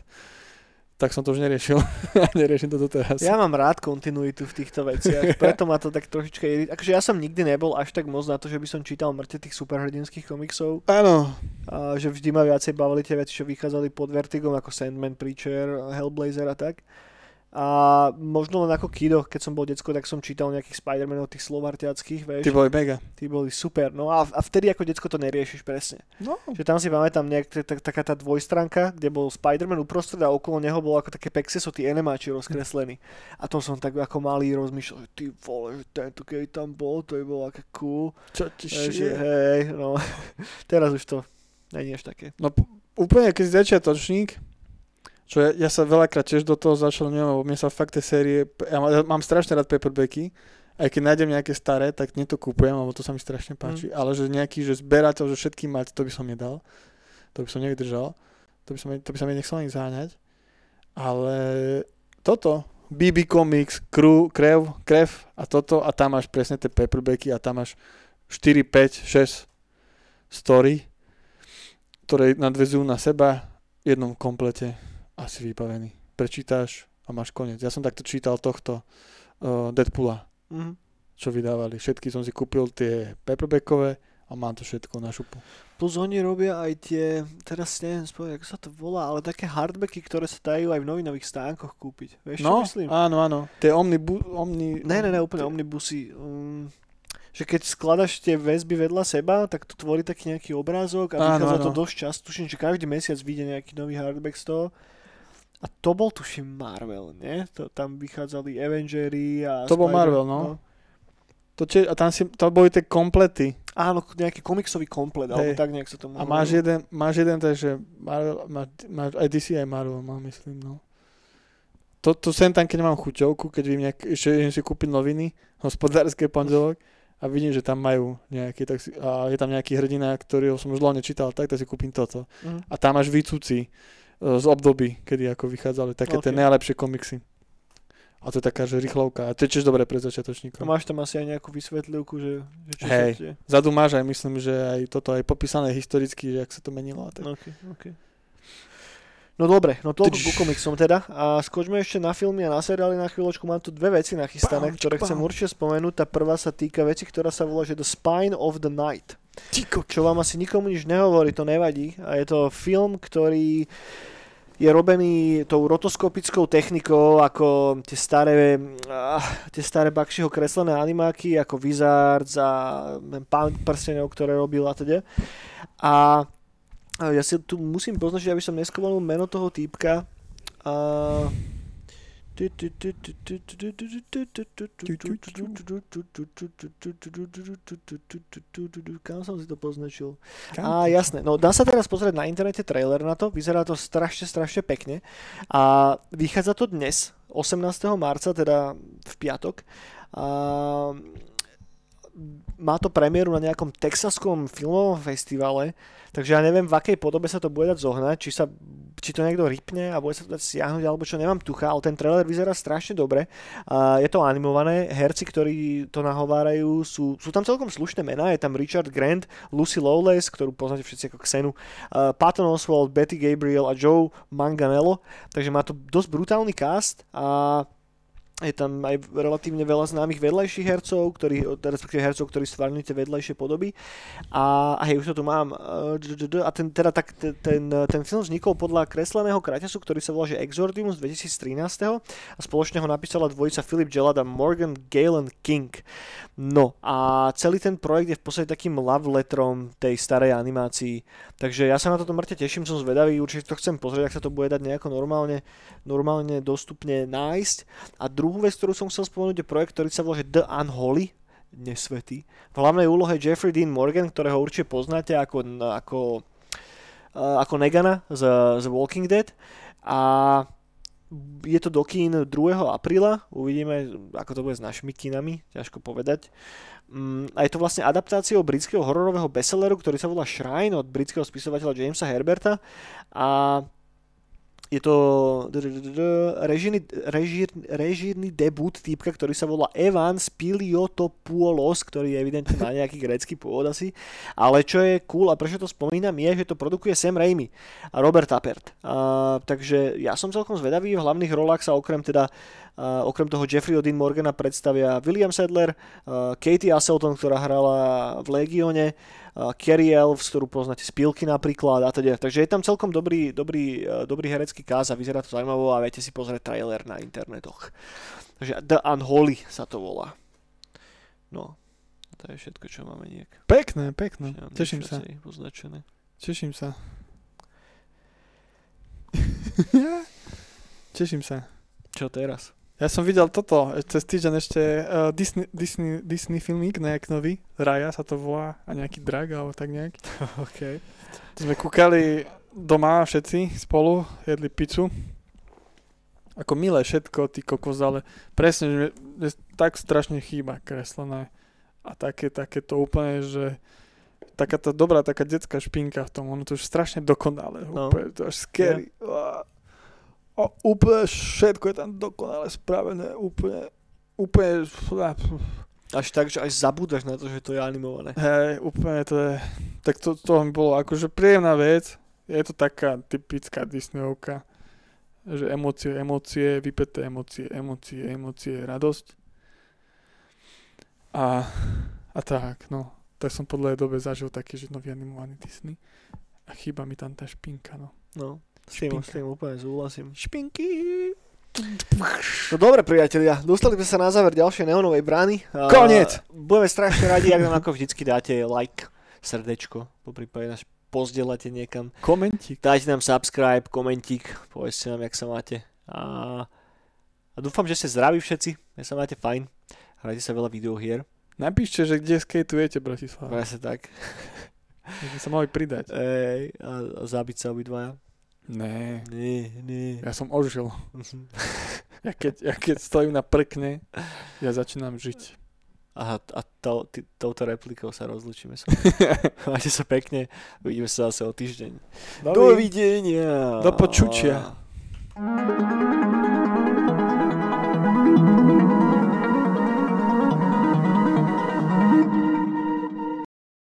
Tak som to už neriešil. [LAUGHS] neriešim to doteraz. Ja mám rád kontinuitu v týchto veciach, [LAUGHS] preto ma to tak trošička irit... Akože ja som nikdy nebol až tak moc na to, že by som čítal mŕte tých superhrdinských komiksov, Áno. a že vždy ma viacej bavili tie veci, čo vychádzali pod Vertigom, ako Sandman, Preacher, Hellblazer a tak. A možno len ako kido, keď som bol decko, tak som čítal nejakých Spider-Manov, tých slovartiackých, vieš. Ty boli mega. Tí boli super. No a, a vtedy ako decko to neriešiš presne. No. Že tam si pamätám nejak, taká tá dvojstranka, kde bol Spider-Man uprostred a okolo neho bolo ako také pexeso, tí enemáči rozkreslení. A to som tak ako malý rozmýšľal, že ty vole, že tento keď tam bol, to by bolo aké cool. Čo ti šije? hej, no. [LAUGHS] Teraz už to není až také. No úplne keď začiatočník, čo ja, ja sa veľakrát tiež do toho začal, neviem, lebo mne sa fakt tie série, ja mám, ja mám strašne rád paperbacky, aj keď nájdem nejaké staré, tak nie to kúpujem, lebo to sa mi strašne páči, ale že nejaký, že zberateľ, že všetky mať, to by som nedal, to by som nevydržal, to by, som, to by sa mi nechcel ani záňať, ale toto, BB Comics, Crew, Krev, Krev a toto a tam máš presne tie paperbacky a tam máš 4, 5, 6 story, ktoré nadvezujú na seba v jednom komplete asi vybavený. Prečítáš a máš koniec. Ja som takto čítal tohto uh, Deadpoola, Mhm. čo vydávali. Všetky som si kúpil tie paperbackové a mám to všetko na šupu. Plus oni robia aj tie, teraz neviem spovedať, ako sa to volá, ale také hardbacky, ktoré sa dajú aj v novinových stánkoch kúpiť. Vieš, čo No, myslím? áno, áno. Tie omnibu, omni... Ne, ne, ne, úplne omnibusy. Um, že keď skladaš tie väzby vedľa seba, tak to tvorí taký nejaký obrázok a Áno, vychádza to dosť často. Tuším, že každý mesiac vyjde nejaký nový hardback z toho. A to bol tuším Marvel, nie? To, tam vychádzali Avengery a... To bol Spider- Marvel, no. To či, a tam, si, tam boli tie komplety. Áno, nejaký komiksový komplet, alebo Hej. tak nejak sa tomu A máš jeden, máš jeden, takže Marvel, máš, máš, aj DC, aj Marvel mám, myslím, no. To, to sem tam, keď mám chuťovku, keď vím nejak, ešte idem si kúpiť noviny, hospodárske pondelok, a vidím, že tam majú nejaký, tak si, a je tam nejaký hrdina, ktorého som už dlho nečítal, tak, tak si kúpim toto. Mhm. A tam máš výcuci z období, kedy ako vychádzali také tie Ok. najlepšie komiksy. A to je taká, že rýchlovka. A to je tiež dobré pre začiatočníkov. máš tam asi aj nejakú vysvetlivku, že, že čo Hej. sa tie... Zadu máš aj, myslím, že aj toto aj popísané historicky, že ak sa to menilo. A tak. Okay, okay. No dobre, no toľko ku komiksom teda. A skočme ešte na filmy a na seriály na chvíľočku. Mám tu dve veci nachystané, Pauč, ktoré chcem pauč. určite spomenúť. Tá prvá sa týka veci, ktorá sa volá, že The Spine of the Night. Čo vám asi nikomu nič nehovorí, to nevadí. A je to film, ktorý je robený tou rotoskopickou technikou, ako tie staré, ah, tie staré Bakšiho kreslené animáky, ako Wizards a Pán prstenov, ktoré robil a teda. A ja si tu musím poznačiť, aby som neschoval meno toho týpka. A... Kam som si to poznačil? A jasné, no dá sa teraz pozrieť na internete trailer na to, vyzerá to strašne, strašne pekne a vychádza to dnes, 18. marca, teda v piatok. A má to premiéru na nejakom texaskom filmovom festivale, takže ja neviem, v akej podobe sa to bude dať zohnať, či, sa, či to niekto rypne a bude sa to dať stiahnuť, alebo čo, nemám tucha, ale ten trailer vyzerá strašne dobre. A je to animované, herci, ktorí to nahovárajú, sú, sú tam celkom slušné mená, je tam Richard Grant, Lucy Lawless, ktorú poznáte všetci ako Xenu, uh, Patton Oswalt, Betty Gabriel a Joe Manganello, takže má to dosť brutálny cast a je tam aj relatívne veľa známych vedľajších hercov, ktorí, respektíve hercov, ktorí stvárňujú tie vedľajšie podoby. A, a hej, už to tu mám. D- A ten, teda, tak, te- ten, ten film vznikol podľa kresleného kraťasu, ktorý sa volá že Exordium z 2013. A spoločne ho napísala dvojica Philip Gellad a Morgan Galen King. No a celý ten projekt je v podstate takým love letterom tej starej animácii. Takže ja sa na toto mŕte teším, som zvedavý, určite to chcem pozrieť, ak sa to bude dať nejako normálne, normálne dostupne nájsť. A druhú vec, ktorú som chcel spomenúť, je projekt, ktorý sa volá The Unholy, nesvetý. V hlavnej úlohe Jeffrey Dean Morgan, ktorého určite poznáte ako, ako, uh, ako Negana z, z Walking Dead. A je to do kín 2. apríla, uvidíme, ako to bude s našimi kinami, ťažko povedať. Mm, A je to vlastne adaptáciou britského hororového bestselleru, ktorý sa volá Shrine od britského spisovateľa Jamesa Herberta. A je to režijný, režír, režírny debut týpka, ktorý sa volá Evan Spiliotopoulos, ktorý evidentne má nejaký grécky pôvod asi. Ale čo je cool a prečo to spomínam je, že to produkuje Sam Raimi a Robert Tappert. A, takže ja som celkom zvedavý, v hlavných rolách sa okrem teda a, okrem toho Jeffrey Dean Morgana predstavia William Sadler, a, Katie Asselton, ktorá hrala v Legione, uh, Carrie Elves, ktorú poznáte z Pilky napríklad a teda. Takže je tam celkom dobrý, dobrý, uh, dobrý herecký káz a vyzerá to zaujímavo a viete si pozrieť trailer na internetoch. Takže The Unholy sa to volá. No, to je všetko, čo máme nejak. Pekné, pekné. Teším sa. Označené. Teším sa. Teším sa. Čo teraz? Ja som videl toto, e, cez týždeň ešte uh, Disney, Disney, Disney filmík, nejak nový, Raja sa to volá, a nejaký drag, alebo tak nejak. [LAUGHS] OK. To sme kúkali doma všetci spolu, jedli pizzu. Ako milé všetko, ty kokos, ale presne, že že tak strašne chýba kreslené. A také, také to úplne, že taká tá dobrá, taká detská špinka v tom, ono to už strašne dokonalé, No. úplne to až scary. Yeah. A úplne všetko je tam dokonale spravené, úplne, úplne, Až tak, že až zabúdaš na to, že to je animované. hej, úplne to je, tak to, to mi bolo akože príjemná vec, je to taká typická Disneyovka, že emócie, emócie, vypeté emócie, emócie, emócie, radosť. A, a tak, no. Tak som po dlhej dobe zažil taký, že nový animovaný Disney. A chýba mi tam tá špinka, no. No, s tým, Špinka. s tým úplne súhlasím. Špinky! No dobre, priatelia, dostali sme sa na záver ďalšej neonovej brány. Koniec! Budeme strašne radi, ak nám ako vždycky dáte like, srdečko, po prípade nás pozdelate niekam. Komentík. Dajte nám subscribe, komentík, povedzte nám, jak sa máte. A, a dúfam, že ste zdraví všetci, že sa máte fajn. Hrajte sa veľa videohier, Napíšte, že kde skateujete, Bratislava. presne tak. [LAUGHS] Sme sa mali pridať. Ej, a, a zabiť sa obidvaja. Ne, Nie, nie. ja som ožil. [LAUGHS] Ja keď, ja keď stojím na prkne, ja začínam žiť. Aha, a to, ty, touto replikou sa rozlučíme. s [LAUGHS] vami. [LAUGHS] Majte sa pekne, uvidíme sa zase o týždeň. Dovi- Dovidenia. Do počutia.